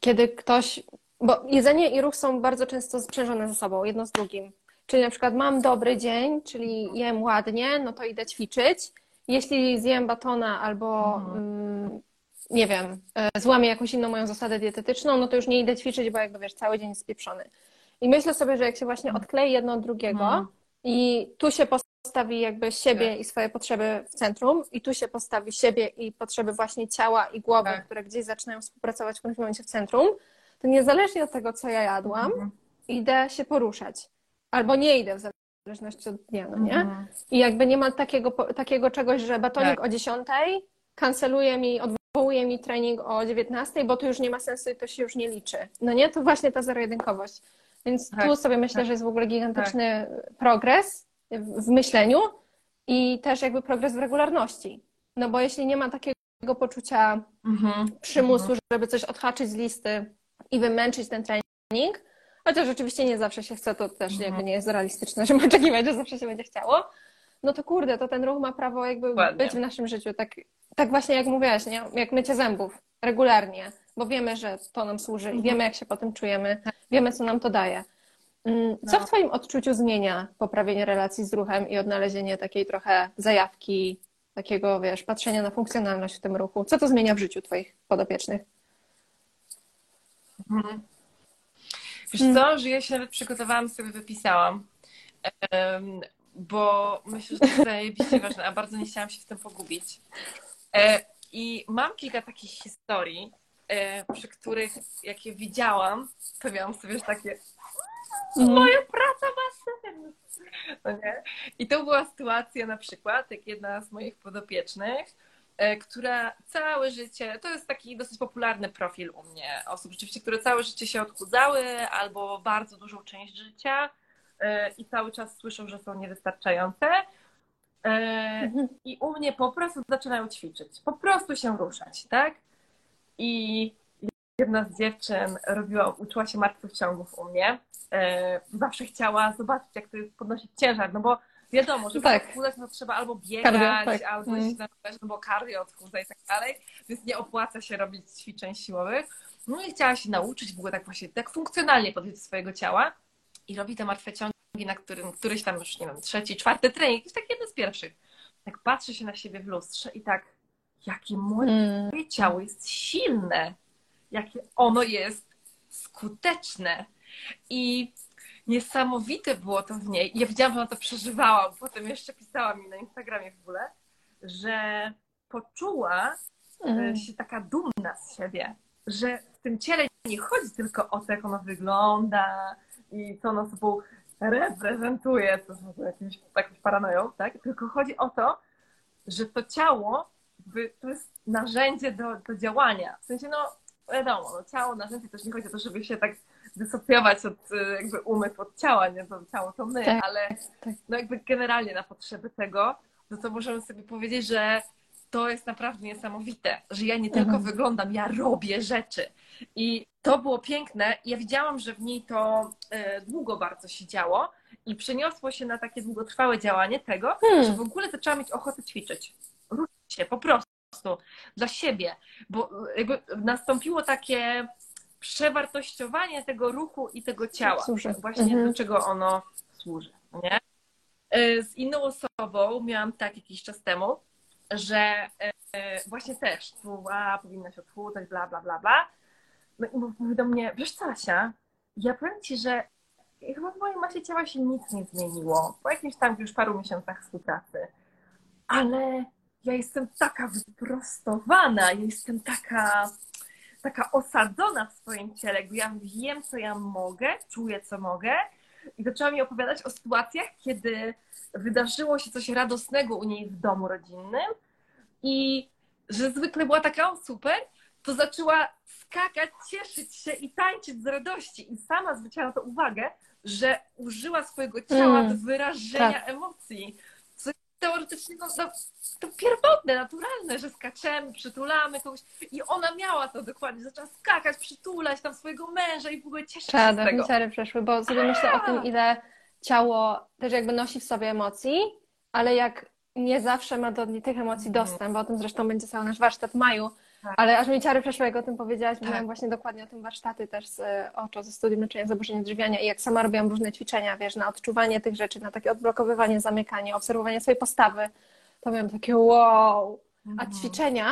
kiedy ktoś. Bo jedzenie i ruch są bardzo często sprzężone ze sobą, jedno z drugim. Czyli na przykład mam dobry dzień, czyli jem ładnie, no to idę ćwiczyć. Jeśli zjem batona albo Mhm. mm, nie wiem, e, złamię jakąś inną moją zasadę dietetyczną, no to już nie idę ćwiczyć, bo jakby wiesz, cały dzień jest spieprzony. I myślę sobie, że jak się właśnie odklei jedno od drugiego, Mhm. i tu się postawi jakby siebie Tak. i swoje potrzeby w centrum, i tu się postawi siebie i potrzeby właśnie ciała i głowy, Tak. które gdzieś zaczynają współpracować w pewnym momencie w centrum, to niezależnie od tego, co ja jadłam, Mhm. idę się poruszać. Albo nie idę w zależności od dnia, no nie? Mhm. I jakby nie ma takiego, takiego czegoś, że batonik Tak. o 10 kanceluje mi, odwołuje mi trening o 19, bo to już nie ma sensu i to się już nie liczy. No nie? To właśnie ta zero-jedynkowość. Więc Tak, tu sobie myślę, tak. że jest w ogóle gigantyczny progres w w myśleniu i też jakby progres w regularności. No bo jeśli nie ma takiego poczucia Mhm. przymusu, żeby coś odhaczyć z listy i wymęczyć ten trening, chociaż oczywiście nie zawsze się chce, to też Mhm. jakby nie jest realistyczne, żeby oczekiwać, że zawsze się będzie chciało, no to kurde, to ten ruch ma prawo jakby Dokładnie. być w naszym życiu, tak, tak właśnie jak mówiłaś, nie? jak mycie zębów, regularnie, bo wiemy, że to nam służy i Mhm. wiemy, jak się potem czujemy, wiemy, co nam to daje. Mm, Co No. w Twoim odczuciu zmienia poprawienie relacji z ruchem i odnalezienie takiej trochę zajawki, takiego, wiesz, patrzenia na funkcjonalność w tym ruchu? Co to zmienia w życiu Twoich podopiecznych? Mhm. Wiesz Mm. co, że ja się nawet przygotowałam, sobie wypisałam, bo myślę, że to jest zajebiście ważne, a bardzo nie chciałam się w tym pogubić. E, I mam kilka takich historii, przy których jak je widziałam, to miałam sobie już takie moja praca ma sens. No nie? I to była sytuacja na przykład, jak jedna z moich podopiecznych, e, która całe życie, to jest taki dosyć popularny profil u mnie osób rzeczywiście, które całe życie się odchudzały albo bardzo dużą część życia e, i cały czas słyszą, że są niewystarczające. E, Mhm. I u mnie po prostu zaczynają ćwiczyć, po prostu się ruszać, tak? I jedna z dziewczyn robiła, uczyła się martwych ciągów u mnie. E, zawsze chciała zobaczyć, jak to jest podnosić ciężar, no bo wiadomo, żeby Tak. tak. odchudzać, no trzeba albo biegać, tak. albo Mm. się nazywać, no bo cardio odchudza i tak dalej, więc nie opłaca się robić ćwiczeń siłowych. No i chciała się nauczyć w ogóle tak właśnie, tak funkcjonalnie podejść do swojego ciała i robi te martwe ciągi, na którym któryś tam już, nie wiem, trzeci, czwarty trening, jakiś taki jeden z pierwszych. Tak patrzy się na siebie w lustrze i tak, jakie moje Mm. Ciało jest silne, jakie ono jest skuteczne. I niesamowite było to w niej. Ja widziałam, że ona to przeżywała, bo potem jeszcze pisała mi na Instagramie w ogóle, że poczuła Mm. się taka dumna z siebie, że w tym ciele nie chodzi tylko o to, jak ono wygląda i co ono sobą reprezentuje, co jest jakimś, jakąś paranoją, tak? Tylko chodzi o to, że to ciało jakby, to jest narzędzie do, do działania. W sensie, no wiadomo, no, ciało, narzędzie też nie chodzi o to, żeby się tak dysocjować od e, jakby umysłu od ciała, nie? To ciało to my, Tak, ale tak. no jakby generalnie na potrzeby tego, no to możemy sobie powiedzieć, że to jest naprawdę niesamowite, że ja nie tylko Mhm. wyglądam, ja robię rzeczy. I to było piękne. Ja widziałam, że w niej to e, długo bardzo się działo i przeniosło się na takie długotrwałe działanie tego, Hmm. że w ogóle zaczęłam mieć ochotę ćwiczyć. Się po prostu dla siebie, bo nastąpiło takie przewartościowanie tego ruchu i tego ciała. Służy. Właśnie Mhm. do czego ono służy. Nie? E, Z inną osobą miałam tak jakiś czas temu, że e, właśnie też, tu, a powinna się odchudzać, bla, bla, bla, bla. No i mówi do mnie, wiesz co, Asia, ja powiem Ci, że chyba w mojej masie ciała się nic nie zmieniło po jakimś tam już paru miesiącach współpracy. Ale ja jestem taka wyprostowana, ja jestem taka, taka osadzona w swoim ciele, jakby ja wiem, co ja mogę, czuję, co mogę. I zaczęła mi opowiadać o sytuacjach, kiedy wydarzyło się coś radosnego u niej w domu rodzinnym i że zwykle była taka super, to zaczęła skakać, cieszyć się i tańczyć z radości. I sama zwróciła na to uwagę, że użyła swojego ciała Mm, do wyrażenia emocji. Teoretycznie no, no, to pierwotne, naturalne, że skaczemy, przytulamy kogoś. I ona miała to dokładnie, zaczęła skakać, przytulać tam swojego męża i w ogóle cieszyć się z tego. winciary przeszły, bo sobie myślę o tym, ile ciało też jakby nosi w sobie emocji, ale jak nie zawsze ma do tych emocji Mhm. dostęp, bo o tym zresztą będzie cały nasz warsztat w maju, Tak. ale aż mi ciary przeszły, jak o tym powiedziałaś, Tak. miałam właśnie dokładnie o tym warsztaty też z e, oczu, ze studium leczenia zaburzeń odżywiania i jak sama robiłam różne ćwiczenia, wiesz, na odczuwanie tych rzeczy, na takie odblokowywanie, zamykanie, obserwowanie swojej postawy, to miałam takie wow, a Mhm. ćwiczenia,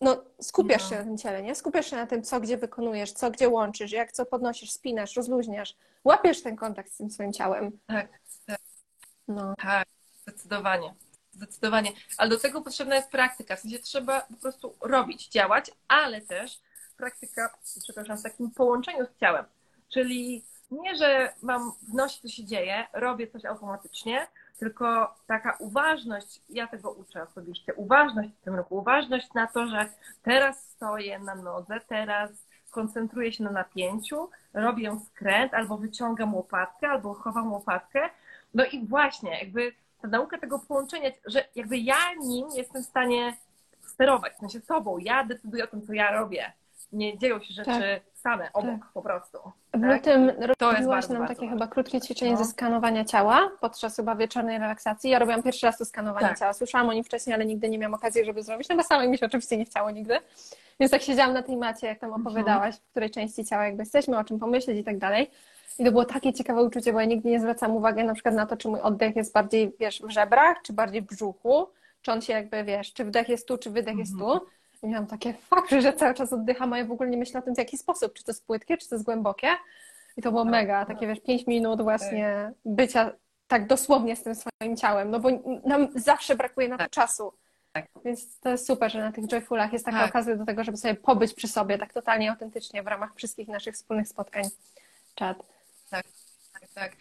no skupiasz No. się na tym ciele, nie? Skupiasz się na tym, co gdzie wykonujesz, co gdzie łączysz, jak co podnosisz, spinasz, rozluźniasz, łapiesz ten kontakt z tym swoim ciałem. Tak, tak. No. Tak, zdecydowanie. Zdecydowanie. Ale do tego potrzebna jest praktyka. W sensie trzeba po prostu robić, działać, ale też praktyka, przepraszam, w takim połączeniu z ciałem. Czyli nie, że mam w nosie, co się dzieje, robię coś automatycznie, tylko taka uważność, ja tego uczę osobiście, uważność w tym ruchu, uważność na to, że teraz stoję na nodze, teraz koncentruję się na napięciu, robię skręt, albo wyciągam łopatkę, albo chowam łopatkę. No i właśnie, jakby ta nauka tego połączenia, że jakby ja nim jestem w stanie sterować, w sensie sobą, ja decyduję o tym, co ja robię. nie dzieją się rzeczy Tak. same, obok po prostu. W Tak? lutym robiłaś nam takie chyba krótkie ćwiczenie No. ze skanowania ciała podczas chyba wieczornej relaksacji. Ja robiłam pierwszy raz to skanowanie Tak. ciała. Słyszałam o nim wcześniej, ale nigdy nie miałam okazji, żeby zrobić, no bo samej mi się oczywiście nie chciało nigdy. Więc tak siedziałam na tej macie, jak tam Mhm. opowiadałaś, w której części ciała jakby jesteśmy, o czym pomyśleć i tak dalej. I to było takie ciekawe uczucie, bo ja nigdy nie zwracam uwagi na przykład na to, czy mój oddech jest bardziej, wiesz, w żebrach, czy bardziej w brzuchu, czy on się jakby, wiesz, czy wdech jest tu, czy wydech jest Mhm. tu. I miałam takie, fakt, że cały czas oddycham, a ja w ogóle nie myślę o tym, w jaki sposób, czy to jest płytkie, czy to jest głębokie. I to było No, mega, takie wiesz, pięć minut właśnie bycia tak dosłownie z tym swoim ciałem, no bo nam zawsze brakuje na to Tak. czasu. Tak. Więc to jest super, że na tych joyfulach jest taka Tak. okazja do tego, żeby sobie pobyć przy sobie tak totalnie autentycznie w ramach wszystkich naszych wspólnych spotkań. Czad. Tak.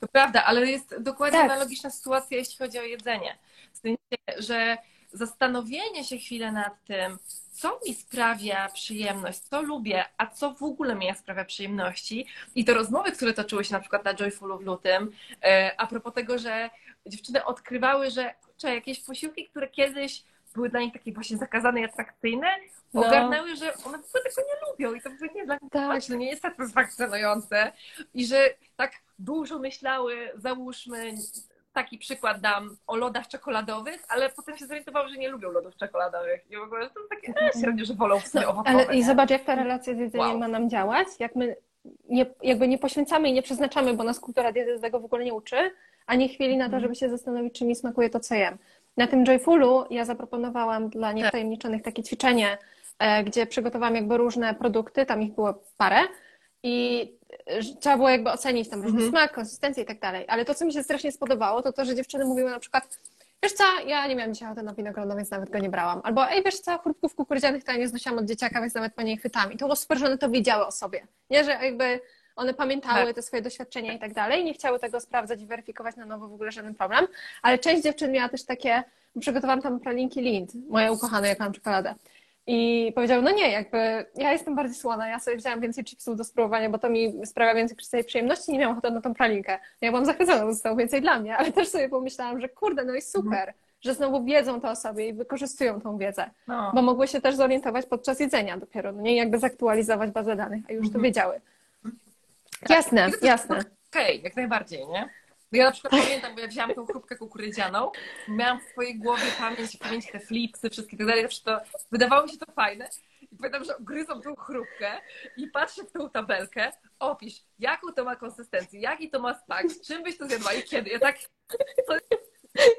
To prawda, ale jest dokładnie Tak. analogiczna sytuacja, jeśli chodzi o jedzenie. W sensie, że zastanowienie się chwilę nad tym, co mi sprawia przyjemność, co lubię, a co w ogóle mi sprawia przyjemności. I te rozmowy, które toczyły się na przykład na Joyfulu w lutym, e, a propos tego, że dziewczyny odkrywały, że kurczę, jakieś posiłki, które kiedyś były dla nich takie właśnie zakazane i atrakcyjne, No. ogarnęły, że one w ogóle tego nie lubią i to ogóle nie dla nich Tak. smaczne, nie jest satysfakcjonujące i że tak dużo myślały, załóżmy, taki przykład dam o lodach czekoladowych, ale potem się zorientowały, że nie lubią lodów czekoladowych i w ogóle to takie e, średnio, że wolą w sumie No, owocowe. ale i nie? zobacz, jak ta relacja z jedzeniem Wow. ma nam działać, jak my nie, jakby nie poświęcamy i nie przeznaczamy, bo nas kultura diety tego w ogóle nie uczy, ani chwili na to, Mhm. żeby się zastanowić, czy mi smakuje to, co jem. Na tym Joyfulu ja zaproponowałam Tak. dla niewtajemniczonych takie ćwiczenie, e, gdzie przygotowałam jakby różne produkty, tam ich było parę i e, trzeba było jakby ocenić tam różny Mhm. smak, konsystencję i tak dalej. Ale to, co mi się strasznie spodobało, to to, że dziewczyny mówiły na przykład Wiesz co, ja nie miałam dzisiaj ochoty na więc nawet go nie brałam. Albo ej, wiesz co, chrupków kukurydzianych to ja nie znosiłam od dzieciaka, więc nawet po niej chwytam. I to było super, że one to wiedziały o sobie. Nie, że jakby one pamiętały Tak. te swoje doświadczenia i tak dalej, nie chciały tego sprawdzać i weryfikować na nowo w ogóle żaden problem. Ale część dziewczyn miała też takie, przygotowałam tam pralinki Lind, moje ukochane, jak mam czekoladę. I powiedział, no nie, jakby ja jestem bardziej słona, ja sobie wzięłam więcej chipsów do spróbowania, bo to mi sprawia więcej przyjemności, nie miałam ochoty na tą pralinkę. Ja byłam zachwycona, bo zostało więcej dla mnie, ale też sobie pomyślałam, że kurde, no i super, że znowu wiedzą to o sobie i wykorzystują tą wiedzę, No. bo mogły się też zorientować podczas jedzenia dopiero, no nie jakby zaktualizować bazę danych, a już to Mhm. wiedziały. Tak. Jasne, to jasne. Okej, jak najbardziej, nie? Ja na przykład pamiętam, bo ja wzięłam tą chrupkę kukurydzianą, miałam w swojej głowie pamięć, pamięć te flipsy, wszystkie tak dalej, to wydawało mi się to fajne. I pamiętam, że gryzą tą chrupkę i patrzę w tą tabelkę, opisz, jaką to ma konsystencję, jaki to ma smak, z czym byś to zjadła i kiedy. Ja tak,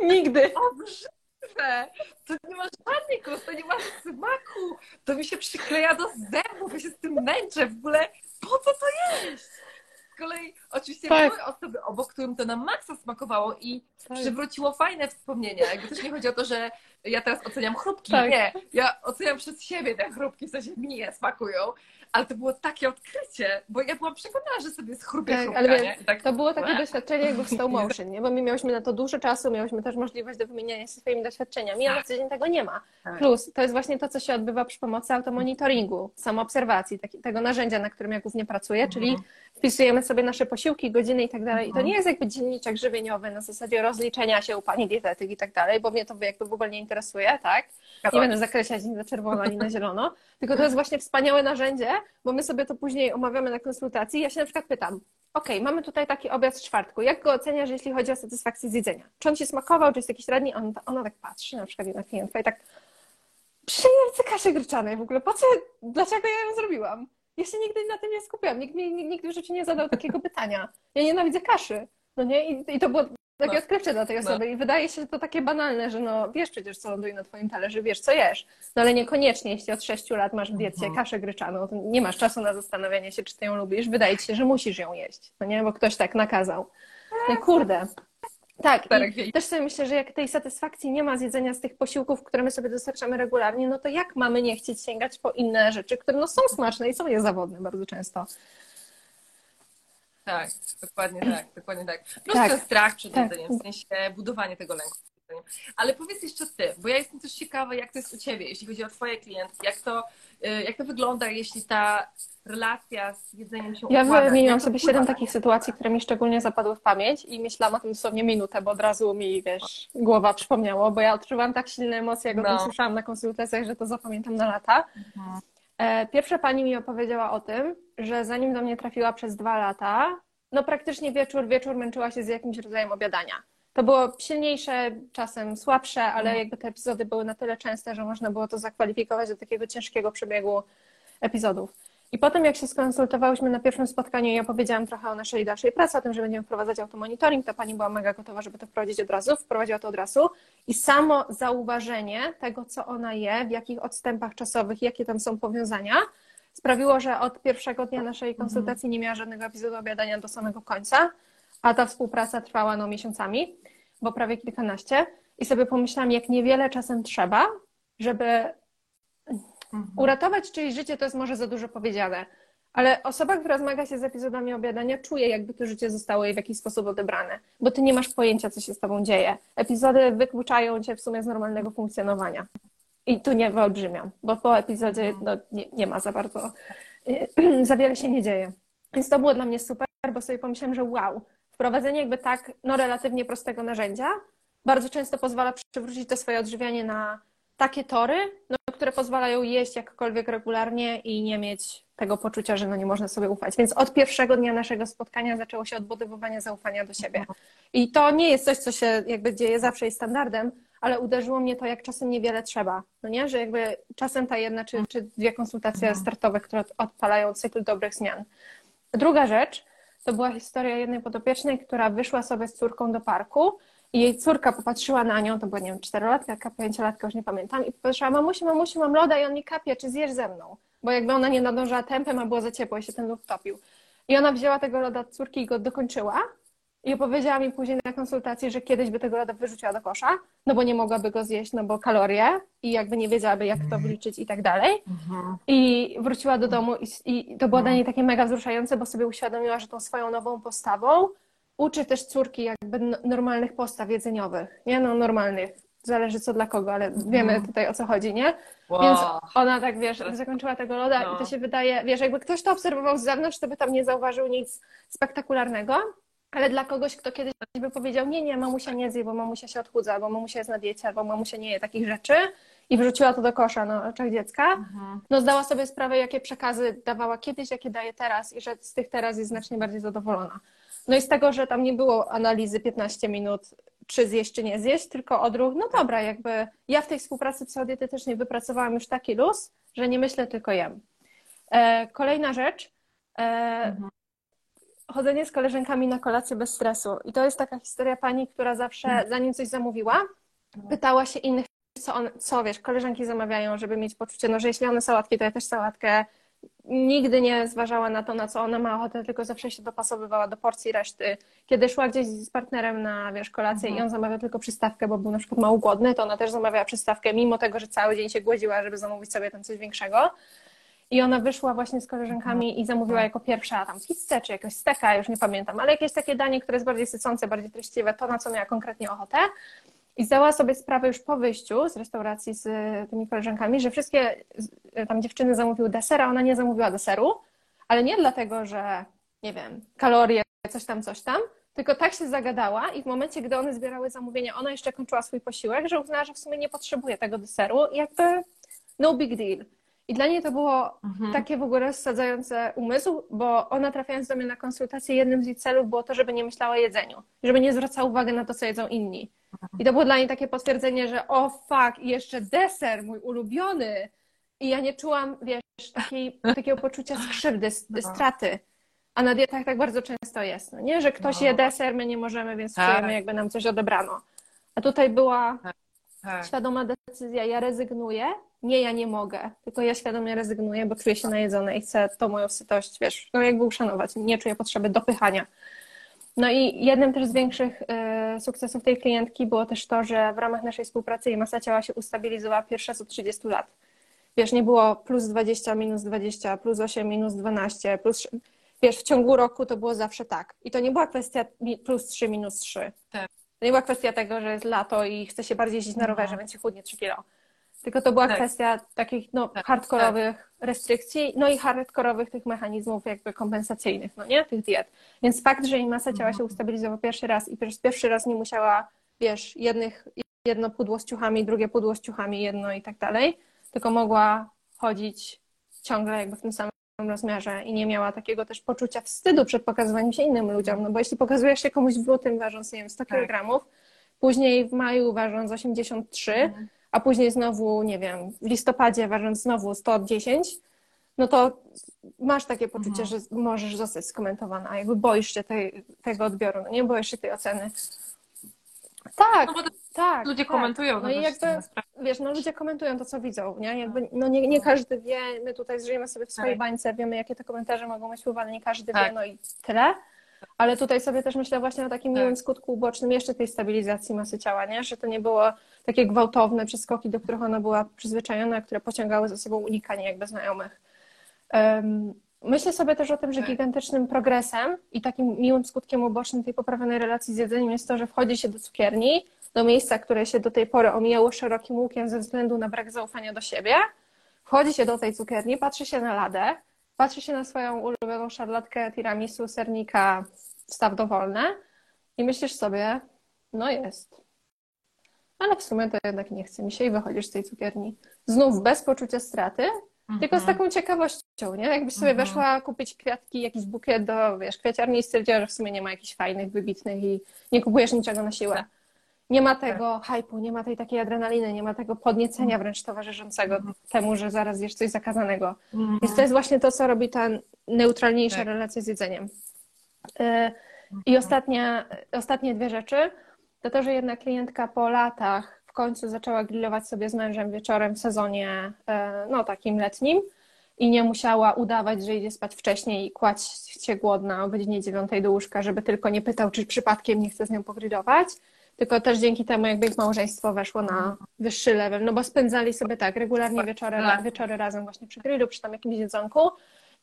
Nigdy. obrzydliwe, to nie ma żadnej kos, to nie ma smaku, to mi się przykleja do zębów, ja się z tym męczę, w ogóle po co to jeść? Z kolei oczywiście Tak. były osoby obok, którym to na maksa smakowało i Tak. przywróciło fajne wspomnienia. Jakby też nie chodzi o to, że ja teraz oceniam chrupki. Tak. Nie, ja oceniam przez siebie te chrupki, w sensie mi je smakują. Ale to było takie odkrycie, bo ja byłam przekonana, że sobie schrubię Tak, chrupka, ale? I tak, To było takie doświadczenie jakby w slow motion, nie? bo my miałyśmy na to dużo czasu, miałyśmy też możliwość do wymieniania się swoimi doświadczeniami, a na co dzień tego nie ma. Tak. Plus, to jest właśnie to, co się odbywa przy pomocy automonitoringu, samoobserwacji, tego narzędzia, na którym ja głównie pracuję, Mhm. czyli wpisujemy sobie nasze posiłki, godziny i tak dalej. I to Mhm. nie jest jakby dzienniczek żywieniowy na zasadzie rozliczenia się u pani dietetyk i tak dalej, bo mnie to jakby w ogóle nie interesuje, tak? Nie będę zakreślać ani na czerwono, ani na zielono, tylko to jest właśnie wspaniałe narzędzie, bo my sobie to później omawiamy na konsultacji. Ja się na przykład pytam, okej, mamy tutaj taki obiad z czwartku, jak go oceniasz, jeśli chodzi o satysfakcję z jedzenia? Czy on Ci smakował, czy jest jakiś średni? On, ona tak patrzy, na przykład jedna klientka i tak, przyjemcy kaszy gryczanej w ogóle, po co, dlaczego ja ją zrobiłam? Ja się nigdy na tym nie skupiłam, nikt mi nigdy w życiu nie zadał takiego pytania. Ja nienawidzę kaszy, no nie? I, i to było takie No. odkrywcze dla tej No. osoby i wydaje się to takie banalne, że no wiesz przecież, co ląduje na twoim talerzu, wiesz, co jesz. No ale niekoniecznie, jeśli od 6 lat masz w diecie Mhm. kaszę gryczaną, to nie masz czasu na zastanawianie się, czy ty ją lubisz. Wydaje ci się, że musisz ją jeść, no nie? Bo ktoś tak nakazał. No kurde. Tak, i też sobie myślę, że jak tej satysfakcji nie ma z jedzenia z tych posiłków, które my sobie dostarczamy regularnie, no to jak mamy nie chcieć sięgać po inne rzeczy, które no są smaczne i są niezawodne bardzo często. Tak, dokładnie tak, dokładnie tak. Plus Tak, ten strach przed tak. jedzeniem, w sensie budowanie tego lęku. Ale powiedz jeszcze ty, bo ja jestem też ciekawa, jak to jest u ciebie, jeśli chodzi o twoje klientki, jak to, y, jak to wygląda, jeśli ta relacja z jedzeniem się Ja układa, wymieniłam sobie siedem takich sytuacji, które mi szczególnie zapadły w pamięć i myślałam o tym dosłownie minutę, bo od razu mi, wiesz, głowa przypomniało, bo ja odczuwałam tak silne emocje, jak o No. tym słyszałam na konsultacjach, że to zapamiętam na lata. Mhm. E, pierwsza pani mi opowiedziała o tym, że zanim do mnie trafiła przez dwa lata, no praktycznie wieczór, wieczór męczyła się z jakimś rodzajem obiadania. To było silniejsze, czasem słabsze, ale Mhm. jakby te epizody były na tyle częste, że można było to zakwalifikować do takiego ciężkiego przebiegu epizodów. I potem, jak się skonsultowałyśmy na pierwszym spotkaniu i ja powiedziałam trochę o naszej dalszej pracy, o tym, że będziemy wprowadzać automonitoring, to pani była mega gotowa, żeby to wprowadzić od razu, wprowadziła to od razu. I samo zauważenie tego, co ona je, w jakich odstępach czasowych, jakie tam są powiązania, sprawiło, że od pierwszego dnia naszej konsultacji nie miała żadnego epizodu obiadania do samego końca, a ta współpraca trwała no miesiącami, bo prawie kilkanaście. I sobie pomyślałam, jak niewiele czasem trzeba, żeby Mhm. uratować czyjeś życie, to jest może za dużo powiedziane. Ale osoba, która zmaga się z epizodami obiadania, czuje, jakby to życie zostało jej w jakiś sposób odebrane, bo ty nie masz pojęcia, co się z tobą dzieje. Epizody wykluczają cię w sumie z normalnego funkcjonowania. I tu nie wyolbrzymiam, bo po epizodzie no, nie, nie ma za bardzo, za wiele się nie dzieje. Więc to było dla mnie super, bo sobie pomyślałam, że wow, wprowadzenie jakby tak no, relatywnie prostego narzędzia bardzo często pozwala przywrócić to swoje odżywianie na takie tory, no, które pozwalają jeść jakkolwiek regularnie i nie mieć tego poczucia, że no nie można sobie ufać. Więc od pierwszego dnia naszego spotkania zaczęło się odbudowywanie zaufania do siebie. I to nie jest coś, co się jakby dzieje zawsze i standardem, ale uderzyło mnie to, jak czasem niewiele trzeba. No nie, że jakby czasem ta jedna czy, czy dwie konsultacje startowe, które odpalają cykl dobrych zmian. Druga rzecz to była historia jednej podopiecznej, która wyszła sobie z córką do parku i jej córka popatrzyła na nią, to była, nie wiem, czterolatka, pięciolatka, już nie pamiętam, i popatrzyła, mamusiu, mamusiu, mam loda i on mi kapie, czy zjesz ze mną? Bo jakby ona nie nadążała tempem, a było za ciepło i się ten lód topił. I ona wzięła tego loda od córki i go dokończyła i opowiedziała mi później na konsultacji, że kiedyś by tego loda wyrzuciła do kosza, no bo nie mogłaby go zjeść, no bo kalorie i jakby nie wiedziałaby, jak to wliczyć i tak dalej. Mhm. I wróciła do domu i, i to było dla niej takie mega wzruszające, bo sobie uświadomiła, że tą swoją nową postawą uczy też córki jakby normalnych postaw jedzeniowych, nie? No normalnych, zależy co dla kogo, ale wiemy tutaj o co chodzi, nie? Wow. Więc ona tak, wiesz, zakończyła tego loda No. i to się wydaje, wiesz, jakby ktoś to obserwował z zewnątrz, to by tam nie zauważył nic spektakularnego, ale dla kogoś, kto kiedyś by powiedział, nie, nie, mamusia nie zje, bo mamusia się odchudza, albo mamusia jest na diecie, albo mamusia nie je takich rzeczy i wrzuciła to do kosza na oczach dziecka, Mhm. no zdała sobie sprawę, jakie przekazy dawała kiedyś, jakie daje teraz i że z tych teraz jest znacznie bardziej zadowolona. No i z tego, że tam nie było analizy 15 minut, czy zjeść, czy nie zjeść, tylko odruch, no dobra, jakby ja w tej współpracy psychodietetycznej wypracowałam już taki luz, że nie myślę, tylko jem. E, kolejna rzecz, e, Mhm. Chodzenie z koleżankami na kolację bez stresu. I to jest taka historia pani, która zawsze, zanim coś zamówiła, pytała się innych, co, on, co wiesz, koleżanki zamawiają, żeby mieć poczucie, no, że jeśli one sałatki, to ja też sałatkę. Nigdy nie zważała na to, na co ona ma ochotę, tylko zawsze się dopasowywała do porcji reszty. Kiedy szła gdzieś z partnerem na, wiesz, kolację i on zamawiał tylko przystawkę, bo był na przykład mało głodny, to ona też zamawiała przystawkę, mimo tego, że cały dzień się głodziła, żeby zamówić sobie tam coś większego. I ona wyszła właśnie z koleżankami i zamówiła jako pierwsza tam pizzę czy jakiegoś steka, już nie pamiętam, ale jakieś takie danie, które jest bardziej sycące, bardziej treściwe, to na co miała konkretnie ochotę. I zdała sobie sprawę już po wyjściu z restauracji z tymi koleżankami, że wszystkie z- tam dziewczyny zamówiły deser, a ona nie zamówiła deseru, ale nie dlatego, że nie wiem, kalorie, coś tam, coś tam, tylko tak się zagadała i w momencie, gdy one zbierały zamówienia, ona jeszcze kończyła swój posiłek, że uznała, że w sumie nie potrzebuje tego deseru i jakby no big deal. I dla niej to było Mhm. takie w ogóle rozsadzające umysł, bo ona trafiając do mnie na konsultację, jednym z jej celów było to, żeby nie myślała o jedzeniu, żeby nie zwracała uwagi na to, co jedzą inni. I to było dla niej takie potwierdzenie, że o fuck, i jeszcze deser, mój ulubiony. I ja nie czułam, wiesz, takiej, takiego poczucia skrzywdy, No. straty. A na dietach tak bardzo często jest, no nie? Że ktoś No. je deser, my nie możemy, więc Tak. czujemy, jakby nam coś odebrano. A tutaj była Tak. świadoma decyzja, ja rezygnuję, nie, ja nie mogę, tylko ja świadomie rezygnuję, bo czuję się najedzona i chcę tą moją sytość, wiesz, no jakby uszanować, nie czuję potrzeby dopychania. No i jednym też z większych y, sukcesów tej klientki było też to, że w ramach naszej współpracy jej masa ciała się ustabilizowała pierwszy raz od 30 lat. Wiesz, nie było plus 20, minus 20, plus 8, minus 12, plus... Wiesz, w ciągu roku to było zawsze tak. I to nie była kwestia plus 3, minus 3. Tak. To nie była kwestia tego, że jest lato i chce się bardziej jeździć na rowerze, więc się chudnie 3 kilo. Tylko to była Tak. kwestia takich no, Tak, hardkorowych restrykcji, no i hardkorowych tych mechanizmów jakby kompensacyjnych, no nie? Tych diet. Więc fakt, że jej masa ciała się ustabilizowała pierwszy raz i przez pierwszy raz nie musiała, wiesz, jednych, jedno pudło z ciuchami, drugie pudło z ciuchami, jedno i tak dalej, tylko mogła chodzić ciągle jakby w tym samym rozmiarze i nie miała takiego też poczucia wstydu przed pokazywaniem się innym ludziom, no bo jeśli pokazujesz się komuś w lutym ważąc, nie wiem, 100 Tak. kg, później w maju ważąc 83, Mhm. A później znowu, nie wiem, w listopadzie ważąc znowu 110, no to masz takie poczucie, Mhm. że możesz zostać skomentowana, jakby boisz się tej, tego odbioru, no nie boisz się tej oceny. Tak, No tak. ludzie tak. komentują, No to i jakby, wiesz, no ludzie komentują to, co widzą, nie? Jakby, no nie, nie każdy wie, my tutaj żyjemy sobie w swojej Tak. bańce, wiemy, jakie te komentarze mogą mieć wpływ, ale nie każdy wie, Tak. no i tyle. Ale tutaj sobie też myślę właśnie o takim Tak. miłym skutku ubocznym jeszcze tej stabilizacji masy ciała, nie? Że to nie było takie gwałtowne przeskoki, do których ona była przyzwyczajona, które pociągały za sobą unikanie jakby znajomych. Em, Myślę sobie też o tym, że Tak. gigantycznym progresem i takim miłym skutkiem ubocznym tej poprawionej relacji z jedzeniem jest to, że wchodzi się do cukierni, do miejsca, które się do tej pory omijało szerokim łukiem ze względu na brak zaufania do siebie. Wchodzi się do tej cukierni, patrzy się na ladę, patrzy się na swoją ulubioną szarlotkę tiramisu, sernika, wstaw dowolne i myślisz sobie, no jest. Ale w sumie to jednak nie chce mi się i wychodzisz z tej cukierni. Znów bez poczucia straty, tylko z Mhm. taką ciekawością, nie? Jakbyś sobie Mhm. weszła kupić kwiatki, jakiś bukiet do, wiesz, kwiaciarni i stwierdziła, że w sumie nie ma jakichś fajnych, wybitnych i nie kupujesz niczego na siłę. Tak. Nie ma tego hypu, nie ma tej takiej adrenaliny, nie ma tego podniecenia wręcz towarzyszącego Mhm. temu, że zaraz jesz coś zakazanego. Mhm. Więc to jest właśnie to, co robi ta neutralniejsza Tak. relacja z jedzeniem. Y, I ostatnia, ostatnie dwie rzeczy to to, że jedna klientka po latach w końcu zaczęła grillować sobie z mężem wieczorem w sezonie e, no takim letnim i nie musiała udawać, że idzie spać wcześniej i kłaść się głodna o godzinie dziewiątej do łóżka, żeby tylko nie pytał, czy przypadkiem nie chce z nią pogrillować, tylko też dzięki temu jakby ich małżeństwo weszło na wyższy level, no bo spędzali sobie tak regularnie wieczory, Tak. wieczory razem właśnie przy grillu, przy tam jakimś jedzonku.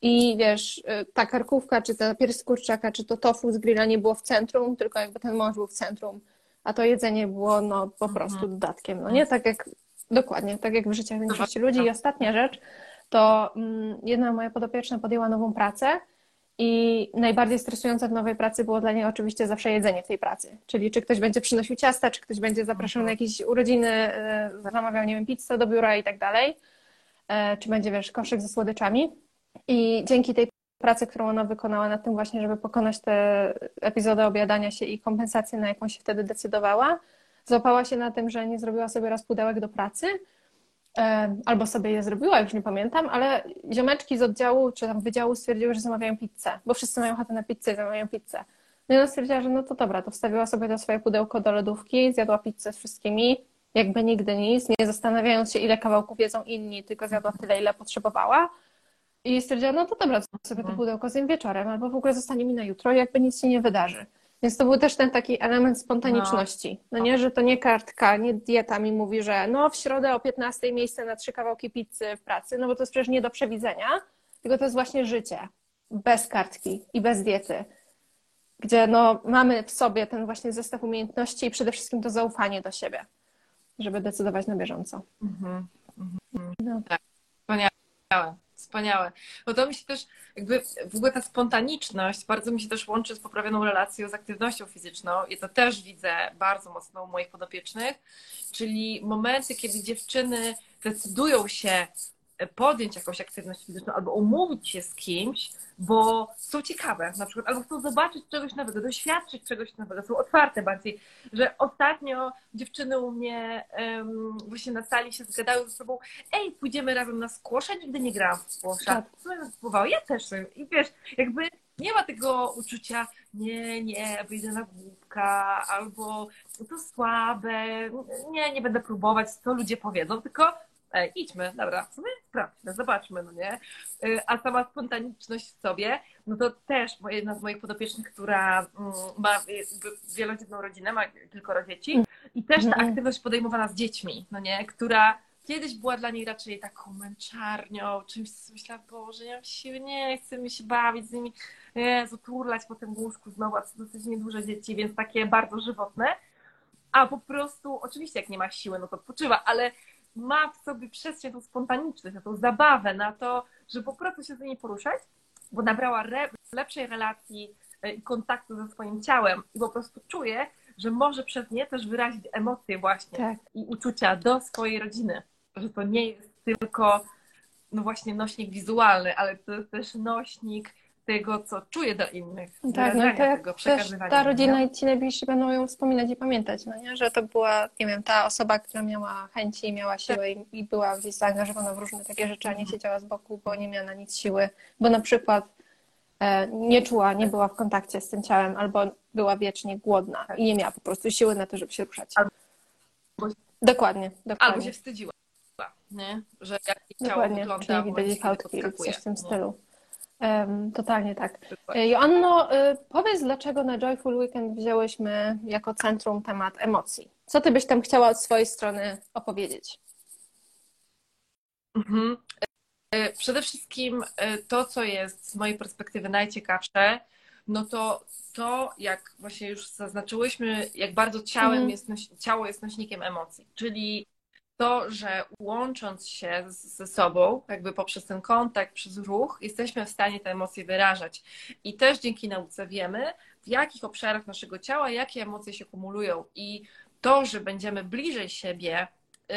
I wiesz, ta karkówka, czy ta pierś kurczaka, czy to tofu z grilla nie było w centrum, tylko jakby ten mąż był w centrum, a to jedzenie było no po prostu dodatkiem, no nie? Tak jak, dokładnie, tak jak w życiach większości ludzi. I ostatnia rzecz, to mm, jedna moja podopieczna podjęła nową pracę i najbardziej stresujące w nowej pracy było dla niej oczywiście zawsze jedzenie w tej pracy. Czyli czy ktoś będzie przynosił ciasta, czy ktoś będzie zapraszał na jakieś urodziny, y, zamawiał, nie wiem, pizzę do biura i tak dalej, E, czy będzie, wiesz, koszyk ze słodyczami. I dzięki tej pracy, którą ona wykonała nad tym właśnie, żeby pokonać te epizody obiadania się i kompensację, na jaką się wtedy decydowała, złapała się na tym, że nie zrobiła sobie raz pudełek do pracy, e, albo sobie je zrobiła, już nie pamiętam, ale ziomeczki z oddziału czy tam wydziału stwierdziły, że zamawiają pizzę, bo wszyscy mają ochotę na pizzę i zamawiają pizzę. No i ona stwierdziła, że no to dobra, to wstawiła sobie to swoje pudełko do lodówki, zjadła pizzę z wszystkimi, jakby nigdy nic, nie zastanawiając się, ile kawałków jedzą inni, tylko zjadła tyle, ile potrzebowała. I stwierdziła, no to dobra, to sobie to pudełko zjem wieczorem, albo w ogóle zostanie mi na jutro i jakby nic się nie wydarzy. Więc to był też ten taki element spontaniczności. No nie, że to nie kartka, nie dieta mi mówi, że no w środę o 15 miejsce na trzy kawałki pizzy w pracy, no bo to jest przecież nie do przewidzenia, tylko to jest właśnie życie. Bez kartki i bez diety. Gdzie no mamy w sobie ten właśnie zestaw umiejętności i przede wszystkim to zaufanie do siebie, żeby decydować na bieżąco. Mhm. No. Wspaniałe, wspaniałe. Bo to mi się też, jakby w ogóle ta spontaniczność bardzo mi się też łączy z poprawioną relacją z aktywnością fizyczną i to też widzę bardzo mocno u moich podopiecznych, czyli momenty, kiedy dziewczyny decydują się podjąć jakąś aktywność fizyczną albo umówić się z kimś, bo są ciekawe. Na przykład, albo chcą zobaczyć czegoś nowego, doświadczyć czegoś nowego, są otwarte bardziej, że ostatnio dziewczyny u mnie um, właśnie na sali się zgadały ze sobą, ej, pójdziemy razem na squasha, nigdy nie grałam w squasha, Tak. co ja też i wiesz, jakby nie ma tego uczucia, nie, nie, wyjdę na głupka, albo to słabe, nie, nie będę próbować, co ludzie powiedzą, tylko ej, idźmy, dobra, sumie sprawdźmy, zobaczmy, no nie? Y, A sama spontaniczność w sobie, no to też jedna z moich podopiecznych, która mm, ma jakby wielodzietną rodzinę, ma kilkoro dzieci i też ta aktywność podejmowana z dziećmi, no nie? Która kiedyś była dla niej raczej taką męczarnią, czymś, co myślałam, Boże, nie mam siły, nie chcę mi się bawić z nimi, Jezu, turlać po tym łóżku znowu, a to dosyć nieduże dzieci, więc takie bardzo żywotne. A po prostu, oczywiście jak nie ma siły, no to odpoczywa, ale ma w sobie przestrzeń tą spontaniczność, na tą zabawę, na to, że po prostu się z nimi poruszać, bo nabrała re- lepszej relacji e, i kontaktu ze swoim ciałem i po prostu czuje, że może przez nie też wyrazić emocje właśnie Tak. i uczucia do swojej rodziny. Że to nie jest tylko no właśnie nośnik wizualny, ale to jest też nośnik tego, co czuję do innych. Tak, no to jak tego, też ta rodzina i ci najbliżsi będą ją wspominać i pamiętać, no nie? Że to była, nie wiem, ta osoba, która miała chęci, miała siłę i, i była gdzieś zaangażowana w różne takie rzeczy, a nie siedziała z boku, bo nie miała na nic siły, bo na przykład e, nie czuła, nie była w kontakcie z tym ciałem, albo była wiecznie głodna i nie miała po prostu siły na to, żeby się ruszać. Albo, dokładnie, dokładnie. Albo się wstydziła, nie? Że jak ciało Dokładnie, wygląda, czy nie widać fałdki, coś w tym stylu. Totalnie tak. E, Joanno, y, powiedz, dlaczego na Joyful Weekend wzięłyśmy jako centrum temat emocji? Co ty byś tam chciała od swojej strony opowiedzieć? Mhm. E, Przede wszystkim to, co jest z mojej perspektywy najciekawsze, no to to, jak właśnie już zaznaczyłyśmy, jak bardzo ciałem Mhm. jest ciało jest nośnikiem emocji, czyli to, że łącząc się ze sobą, jakby poprzez ten kontakt, przez ruch, jesteśmy w stanie te emocje wyrażać. I też dzięki nauce wiemy, w jakich obszarach naszego ciała, jakie emocje się kumulują. I to, że będziemy bliżej siebie, y,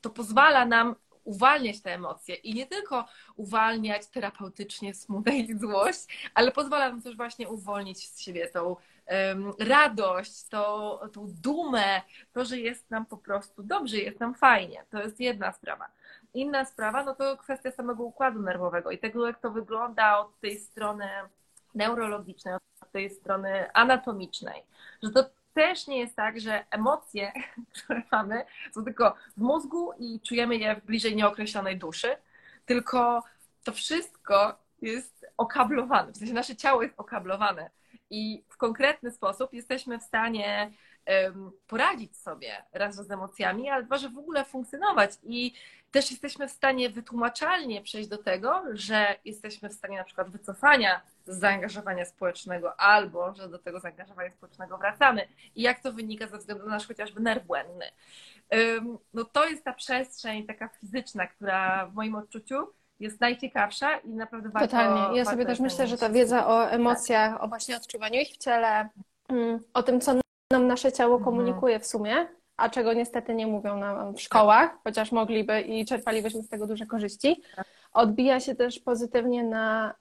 to pozwala nam uwalniać te emocje i nie tylko uwalniać terapeutycznie smutek i złość, ale pozwala nam też właśnie uwolnić z siebie tą radość, tą, tą dumę, to, że jest nam po prostu dobrze, jest nam fajnie. To jest jedna sprawa. Inna sprawa, no to kwestia samego układu nerwowego i tego, jak to wygląda od tej strony neurologicznej, od tej strony anatomicznej. Że to też nie jest tak, że emocje, które mamy, są tylko w mózgu i czujemy je w bliżej nieokreślonej duszy, tylko to wszystko jest okablowane, w sensie nasze ciało jest okablowane i w konkretny sposób jesteśmy w stanie poradzić sobie raz z emocjami, ale dwa, że w ogóle funkcjonować i też jesteśmy w stanie wytłumaczalnie przejść do tego, że jesteśmy w stanie na przykład wycofania z zaangażowania społecznego albo, że do tego zaangażowania społecznego wracamy i jak to wynika ze względu na nasz chociażby nerw błędny. No to jest ta przestrzeń taka fizyczna, która w moim odczuciu jest najciekawsza i naprawdę warto Totalnie. Ja sobie też myślę, że ta wiedza o emocjach, o właśnie odczuwaniu ich w ciele, mm, o tym, co nam nasze ciało Mhm. komunikuje w sumie, a czego niestety nie mówią nam w szkołach, chociaż mogliby i czerpalibyśmy z tego duże korzyści, odbija się też pozytywnie na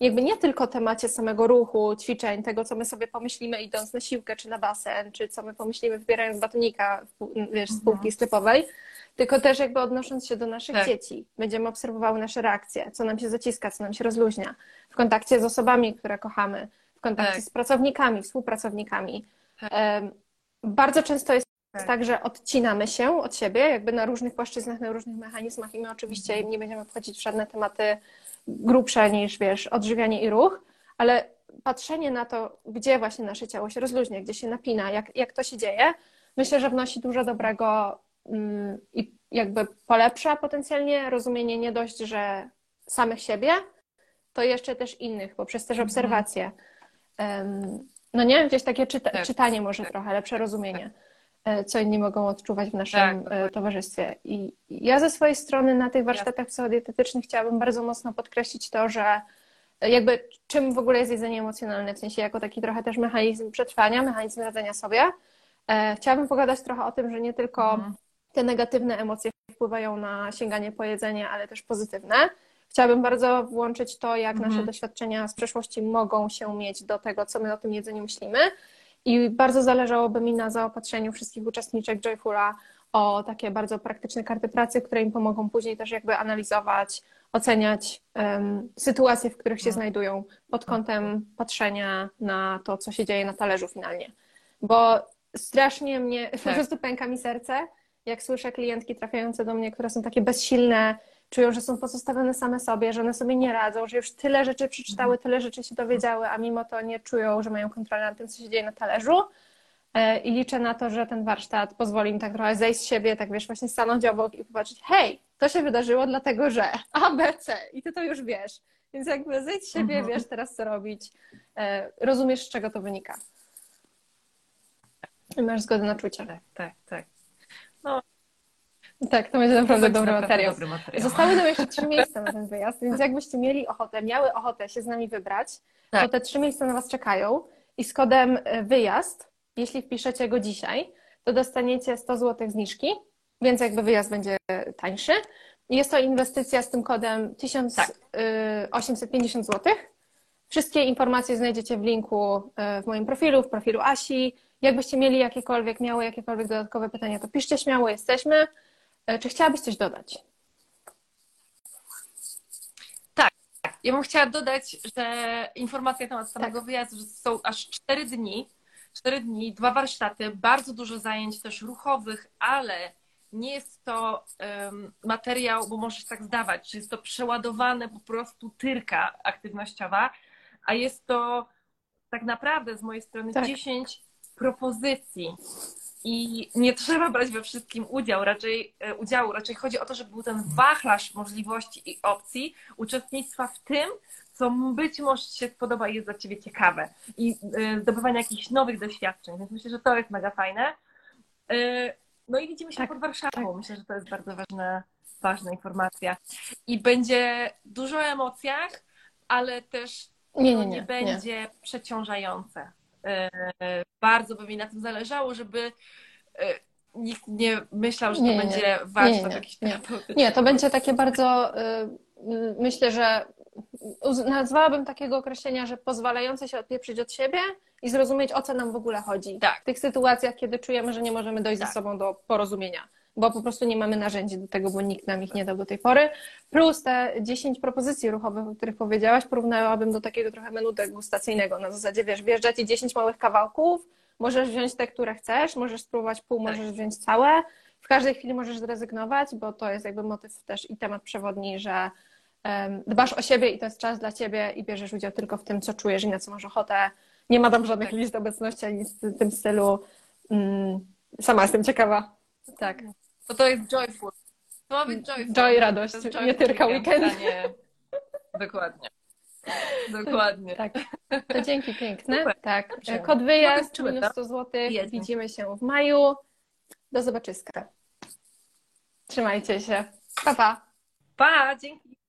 jakby nie tylko temacie samego ruchu, ćwiczeń, tego, co my sobie pomyślimy idąc na siłkę czy na basen, czy co my pomyślimy wybierając batonika wiesz, z półki sklepowej, tylko też jakby odnosząc się do naszych Tak. dzieci. Będziemy obserwowały nasze reakcje, co nam się zaciska, co nam się rozluźnia, w kontakcie z osobami, które kochamy, w kontakcie Tak. z pracownikami, współpracownikami. Tak. Bardzo często jest Tak. tak, że odcinamy się od siebie, jakby na różnych płaszczyznach, na różnych mechanizmach i my oczywiście nie będziemy wchodzić w żadne tematy grubsze niż, wiesz, odżywianie i ruch, ale patrzenie na to, gdzie właśnie nasze ciało się rozluźnia, gdzie się napina, jak, jak to się dzieje, myślę, że wnosi dużo dobrego i jakby polepsza potencjalnie rozumienie nie dość, że samych siebie, to jeszcze też innych, poprzez też Mhm. obserwacje. No nie, gdzieś takie czyta Tak. czytanie może Tak. trochę, lepsze rozumienie, e, co inni mogą odczuwać w naszym Tak, e, towarzystwie. I ja ze swojej strony na tych warsztatach psychodietetycznych chciałabym bardzo mocno podkreślić to, że jakby czym w ogóle jest jedzenie emocjonalne, w sensie jako taki trochę też mechanizm przetrwania, mechanizm radzenia sobie. E, Chciałabym pogadać trochę o tym, że nie tylko Mhm. Te negatywne emocje wpływają na sięganie po jedzenie, ale też pozytywne. Chciałabym bardzo włączyć to, jak Mhm. nasze doświadczenia z przeszłości mogą się mieć do tego, co my o tym jedzeniu myślimy. I bardzo zależałoby mi na zaopatrzeniu wszystkich uczestniczek Joyfula o takie bardzo praktyczne karty pracy, które im pomogą później też jakby analizować, oceniać em, sytuacje, w których się Mhm. znajdują pod kątem patrzenia na to, co się dzieje na talerzu finalnie. Bo strasznie mnie, po Tak. prostu pęka mi serce, jak słyszę klientki trafiające do mnie, które są takie bezsilne, czują, że są pozostawione same sobie, że one sobie nie radzą, że już tyle rzeczy przeczytały, tyle rzeczy się dowiedziały, a mimo to nie czują, że mają kontrolę nad tym, co się dzieje na talerzu. E, I liczę na to, że ten warsztat pozwoli im tak trochę zejść z siebie, tak wiesz, właśnie stanąć obok i popatrzeć, hej, to się wydarzyło dlatego, że A, B, C i ty to już wiesz. Więc jakby zejdź z siebie, Mhm. wiesz teraz co robić, e, rozumiesz z czego to wynika. I masz zgodę na czucie. Tak, tak, tak. Tak, to będzie naprawdę To dobry będzie materiał. Dobry materiał. Zostały nam jeszcze trzy miejsca na ten wyjazd, więc jakbyście mieli ochotę, miały ochotę się z nami wybrać, to Tak. te trzy miejsca na Was czekają i z kodem e, wyjazd, jeśli wpiszecie go dzisiaj, to dostaniecie 100 zł zniżki, więc jakby wyjazd będzie tańszy. Jest to inwestycja z tym kodem 1850 zł. Wszystkie informacje znajdziecie w linku y, w moim profilu, w profilu Asi. Jakbyście mieli jakiekolwiek, miały jakiekolwiek dodatkowe pytania, to piszcie śmiało, jesteśmy. Y, Czy chciałabyś coś dodać? Ja bym chciała dodać, że informacja na temat samego wyjazdu, że są aż cztery dni, cztery dni, dwa warsztaty, bardzo dużo zajęć też ruchowych, ale nie jest to um, materiał, bo możesz tak zdawać, że jest to przeładowane po prostu tyrka aktywnościowa, a jest to tak naprawdę z mojej strony Tak. 10 propozycji. I nie trzeba brać we wszystkim udział, raczej, e, udziału. Raczej chodzi o to, żeby był ten wachlarz możliwości i opcji uczestnictwa w tym, co być może się spodoba i jest dla Ciebie ciekawe. I e, zdobywania jakichś nowych doświadczeń. Więc myślę, że to jest mega fajne. E, No i widzimy się Tak, pod Warszawą. tak. Myślę, że to jest bardzo ważna, ważna informacja. I będzie dużo o emocjach, ale też nie, nie, nie. nie. będzie przeciążające. E, Bardzo by mi na tym zależało, żeby e, nikt nie myślał, że Nie, to nie, będzie Nie, warsztat nie, jakiś nie. Nie, to będzie takie bardzo, y, myślę, że nazwałabym takiego określenia, że pozwalające się odpieprzyć od siebie i zrozumieć, o co nam w ogóle chodzi. Tak. W tych sytuacjach, kiedy czujemy, że nie możemy dojść Tak. ze sobą do porozumienia, bo po prostu nie mamy narzędzi do tego, bo nikt nam ich nie dał do tej pory. Plus te 10 propozycji ruchowych, o których powiedziałaś, porównałabym do takiego trochę menu degustacyjnego. Na zasadzie, wiesz, wjeżdża ci 10 małych kawałków, możesz wziąć te, które chcesz, możesz spróbować pół, Tak. możesz wziąć całe. W każdej chwili możesz zrezygnować, bo to jest jakby motyw też i temat przewodni, że dbasz o siebie i to jest czas dla ciebie i bierzesz udział tylko w tym, co czujesz i na co masz ochotę. Nie ma tam żadnych Tak. list obecności ani nic w tym stylu. Mm, sama jestem ciekawa. Tak. Bo to jest joyful. To ma być joyful. Joy, radość, To jest nie joyful tylko weekend. nie... Dokładnie. Dokładnie. Tak. To dzięki piękne. Super. Tak. Dobrze. Kod wyjazd, Zobaczymy, minus tak? 100 zł. Widzimy się w maju. Do zobaczyska. Trzymajcie się. Pa, pa. Pa, dzięki.